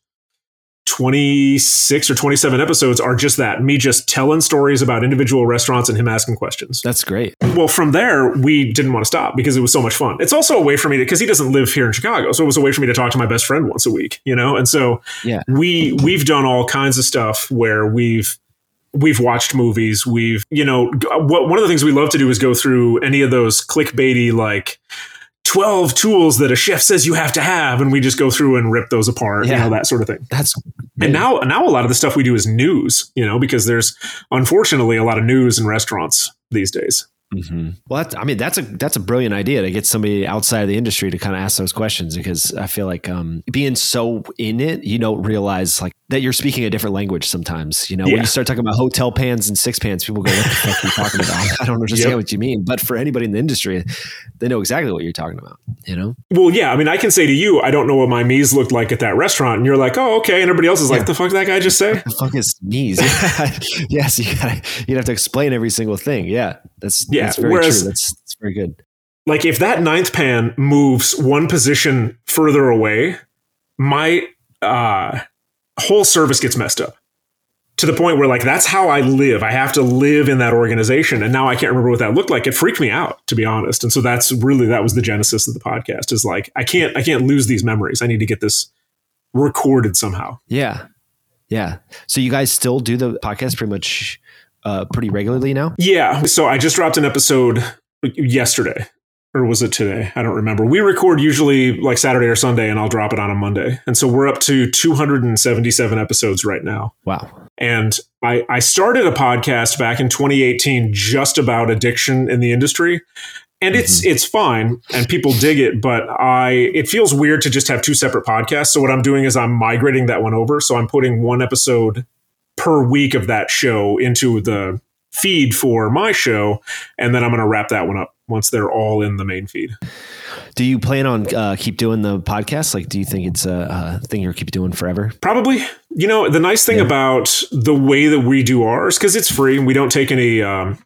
26 or 27 episodes are just that me just telling stories about individual restaurants and him asking questions. That's great. Well, from there, we didn't want to stop because it was so much fun. It's also a way for me to, because he doesn't live here in Chicago. So it was a way for me to talk to my best friend once a week, you know? And so Yeah. we, we've done all kinds of stuff where we've, we've watched movies. We've, you know, what, one of the things we love to do is go through any of those clickbaity, like, 12 tools that a chef says you have to have and we just go through and rip those apart you Yeah. know that sort of thing. That's and now now a lot of the stuff we do is news you know because there's unfortunately a lot of news in restaurants these days. Hmm Well, that's, I mean, that's a that's a brilliant idea to get somebody outside of the industry to kind of ask those questions because I feel like um, being so in it, you don't realize like that you're speaking a different language sometimes. You know, when you start talking about hotel pans and six pans, people go, "What the fuck are you talking about?" I don't understand Yep. what you mean. But for anybody in the industry, they know exactly what you're talking about. You know, well yeah i mean i can say to you i don't know what my mise looked like at that restaurant and you're like oh okay and everybody else is like Yeah. the fuck did that guy just say the fuck is mise? yeah, so you gotta, you'd have to explain every single thing. Yeah, that's Yeah, that's very whereas- true. That's that's very good. like if that ninth pan moves one position further away my uh whole service gets messed up to the point where like that's how i live i have to live in that organization and now i can't remember what that looked like it freaked me out to be honest and so that's really that was the genesis of the podcast is like i can't i can't lose these memories i need to get this recorded somehow Yeah. Yeah. So you guys still do the podcast pretty much uh, pretty regularly now? Yeah. So I just dropped an episode yesterday. Or was it today? I don't remember. We record usually like Saturday or Sunday, and I'll drop it on a Monday. And so we're up to 277 episodes right now. Wow. And I, I started a podcast back in 2018 just about addiction in the industry. And it's mm-hmm. it's fine and people dig it, but I it feels weird to just have two separate podcasts. So what I'm doing is I'm migrating that one over. So I'm putting one episode per week of that show into the feed for my show, and then I'm gonna wrap that one up once they're all in the main feed. Do you plan on uh, keep doing the podcast? Like, do you think it's a, a thing you'll keep doing forever? Probably. You know, the nice thing Yeah. about the way that we do ours, because it's free and we don't take any um,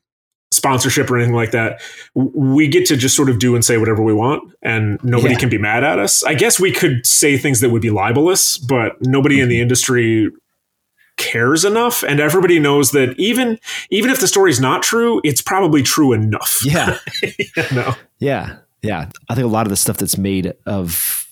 sponsorship or anything like that, we get to just sort of do and say whatever we want and nobody Yeah. can be mad at us. I guess we could say things that would be libelous, but nobody Mm-hmm. in the industry cares enough and everybody knows that even even if the story's not true it's probably true enough Yeah. you know? yeah. Yeah. I think a lot of the stuff that's made of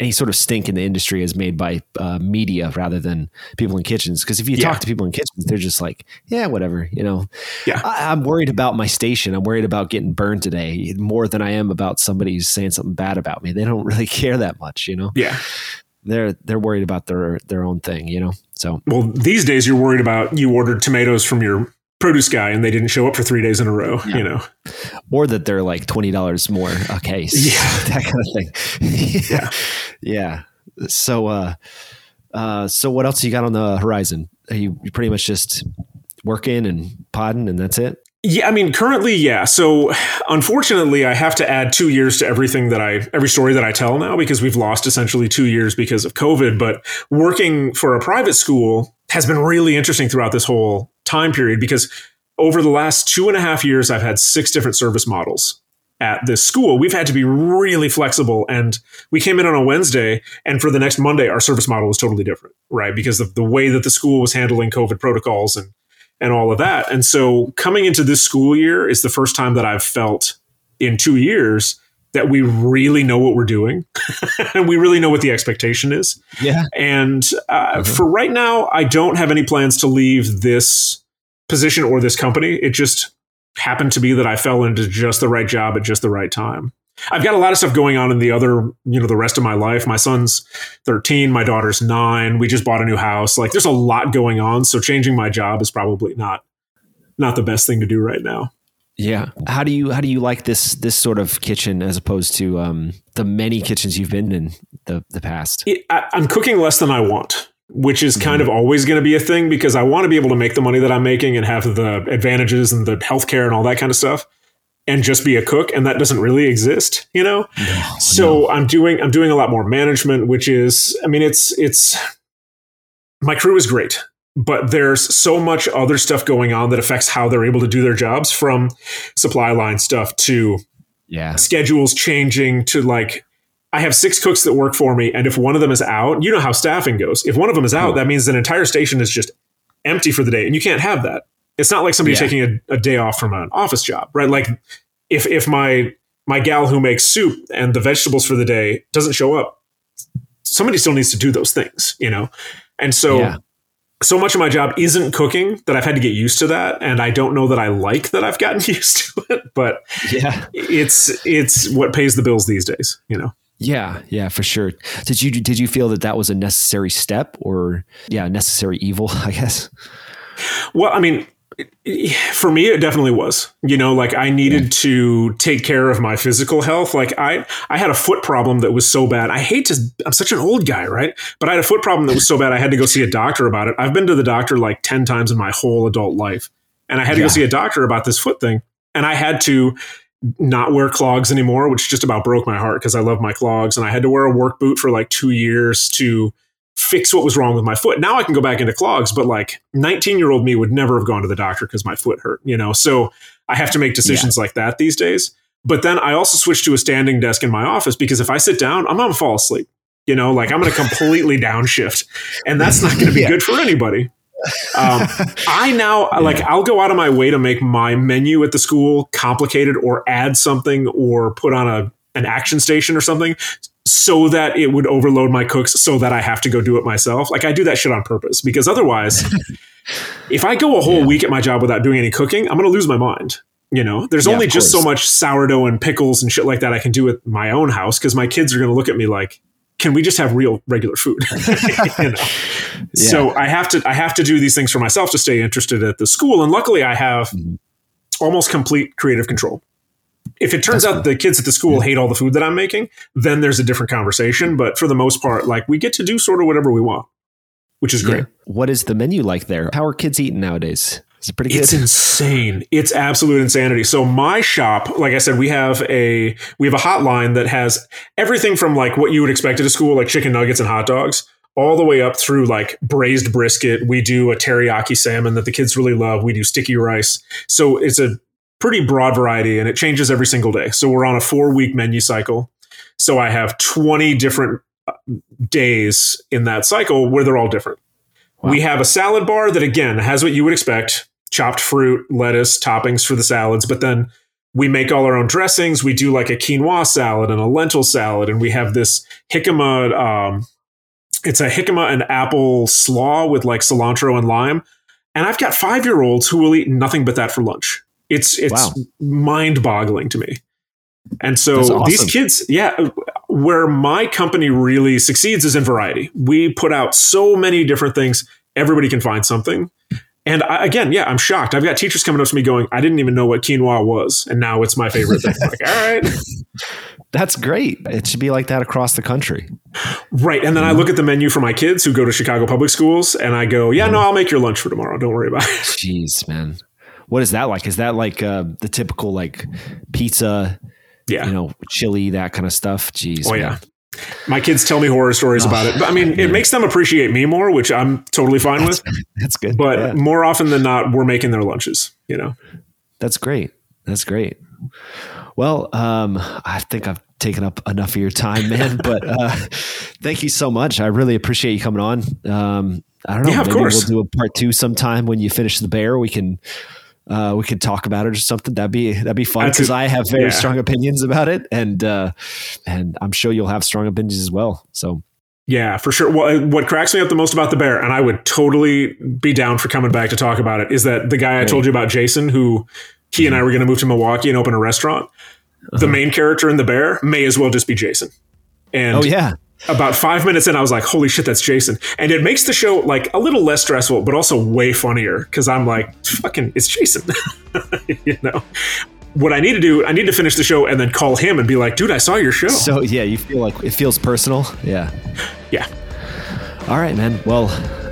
any sort of stink in the industry is made by uh, media rather than people in kitchens. Because if you Yeah. talk to people in kitchens, they're just like, yeah, whatever. You know, Yeah. I, I'm worried about my station. I'm worried about getting burned today more than I am about somebody who's saying something bad about me. They don't really care that much, you know. yeah They're they're worried about their their own thing, you know. So well these days you're worried about you ordered tomatoes from your produce guy and they didn't show up for three days in a row Yeah. you know or that they're like twenty dollars more a case. Yeah. that kind of thing. yeah, yeah. So, uh, uh, so what else you got on the horizon? Are you, you pretty much just working and podding, and that's it? Yeah, I mean, currently, yeah. So, unfortunately, I have to add two years to everything that I, every story that I tell now because we've lost essentially two years because of COVID. But working for a private school has been really interesting throughout this whole time period because over the last two and a half years, I've had six different service models at this school. We've had to be really flexible. And we came in on a Wednesday, and for the next Monday, our service model was totally different, right? Because of the way that the school was handling COVID protocols and and all of that. And so coming into this school year is the first time that I've felt in two years that we really know what we're doing and we really know what the expectation is. Yeah. And uh, Mhm. for right now, I don't have any plans to leave this position or this company. It just happened to be that I fell into just the right job at just the right time. I've got a lot of stuff going on in the other, you know, the rest of my life. My son's 13, my daughter's nine. We just bought a new house. Like there's a lot going on. So changing my job is probably not not the best thing to do right now. Yeah. How do you how do you like this this sort of kitchen as opposed to um, the many kitchens you've been in the the past? it, I, I'm cooking less than I want, which is kind of always going to be a thing because I want to be able to make the money that I'm making and have the advantages and the healthcare and all that kind of stuff, and just be a cook, and that doesn't really exist, you know. so I'm doing I'm doing a lot more management, which is I mean it's it's my crew is great. but there's so much other stuff going on that affects how they're able to do their jobs from supply line stuff to yeah schedules changing to like I have six cooks that work for me, and if one of them is out, you know how staffing goes. If one of them is out, that means an entire station is just empty for the day, and you can't have that. It's not like somebody yeah. taking a, a day off from an office job, right? Like if if my my gal who makes soup and the vegetables for the day doesn't show up, somebody still needs to do those things, you know? And so yeah. so much of my job isn't cooking that I've had to get used to that and I don't know that I like that I've gotten used to it, but yeah. It's it's what pays the bills these days, you know. Yeah, yeah, for sure. Did you did you feel that that was a necessary step or yeah, necessary evil, I guess? Well, I mean, for me it definitely was you know like i needed yeah. to take care of my physical health. Like i i had a foot problem that was so bad. I hate to i'm such an old guy right? But i had a foot problem that was so bad i had to go see a doctor about it. I've been to the doctor like 10 times in my whole adult life. And i had to yeah. go see a doctor about this foot thing. And i had to not wear clogs anymore which just about broke my heart because i love my clogs. And i had to wear a work boot for like two years to fix what was wrong with my foot. Now I can go back into clogs, but like 19 year old me would never have gone to the doctor because my foot hurt, you know? So I have to make decisions yeah. like that these days. But then I also switched to a standing desk in my office because if I sit down, I'm going to fall asleep. You know, like I'm going to completely downshift, and that's not going to be yeah. good for anybody. Um, I now yeah. like I'll go out of my way to make my menu at the school complicated or add something or put on a an action station or something so that it would overload my cooks so that I have to go do it myself. Like I do that shit on purpose because otherwise, if I go a whole yeah. week at my job without doing any cooking, I'm going to lose my mind. You know, there's yeah, only just so much sourdough and pickles and shit like that I can do at my own house because my kids are going to look at me like, can we just have real regular food? you know? yeah. So I have to I have to do these things for myself to stay interested at the school, and luckily I have mm-hmm. almost complete creative control. If it turns That's out cool. the kids at the school hate all the food that I'm making, then there's a different conversation. But for the most part, like we get to do sort of whatever we want, which is great. Yeah. What is the menu like there? How are kids eating nowadays? Is it pretty good? It's insane. It's absolute insanity. So my shop, like I said, we have a we have a hotline that has everything from like what you would expect at a school, like chicken nuggets and hot dogs, all the way up through like braised brisket. We do a teriyaki salmon that the kids really love. We do sticky rice. So it's a pretty broad variety and it changes every single day. So we're on a four week menu cycle. So I have 20 different uh, days in that cycle where they're all different. Wow. We have a salad bar that, again, has what you would expect chopped fruit, lettuce, toppings for the salads, but then we make all our own dressings. We do like a quinoa salad and a lentil salad, and we have this jicama. Um, it's a jicama and apple slaw with like cilantro and lime. And I've got five year olds who will eat nothing but that for lunch. It's it's wow. mind boggling to me. And so awesome. these kids, yeah, where my company really succeeds is in variety. We put out so many different things. Everybody can find something. And I, again, yeah, I'm shocked. I've got teachers coming up to me going, I didn't even know what quinoa was. And now it's my favorite thing. like, all right. That's great. It should be like that across the country. Right. And then I mm-hmm. look at the menu for my kids who go to Chicago public schools and I go, yeah, no, mm-hmm. I'll make your lunch for tomorrow. Don't worry about it. Jeez, man what is that like? Is that like uh, the typical like pizza? Yeah, you know, chili, that kind of stuff. Jeez. Oh man. yeah. My kids tell me horror stories oh, about it. But I mean, it makes them appreciate me more, which I'm totally fine that's, with. That's good. But yeah. more often than not, we're making their lunches, you know? That's great. That's great. Well, um, I think I've taken up enough of your time, man. but uh, thank you so much. I really appreciate you coming on. Um, I don't know. Yeah, of maybe course. we'll do a part two sometime when you finish the bear. We can uh, we could talk about it or something. That'd be that'd be fun because I have very yeah. strong opinions about it, and uh, and I'm sure you'll have strong opinions as well. So. Yeah, for sure. Well, what cracks me up the most about the bear, and I would totally be down for coming back to talk about it, is that the guy I told you about, Jason, who he and I were going to move to Milwaukee and open a restaurant. Uh-huh. The main character in the bear may as well just be Jason. And oh yeah, about five minutes in, I was like, holy shit, that's Jason. And it makes the show like a little less stressful, but also way funnier because I'm like, fucking, it's Jason. you know? What I need to do, I need to finish the show and then call him and be like, dude, I saw your show. So, yeah, you feel like it feels personal. Yeah. Yeah. All right, man. Well,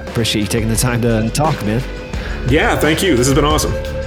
appreciate you taking the time to talk, man. Yeah, thank you. This has been awesome.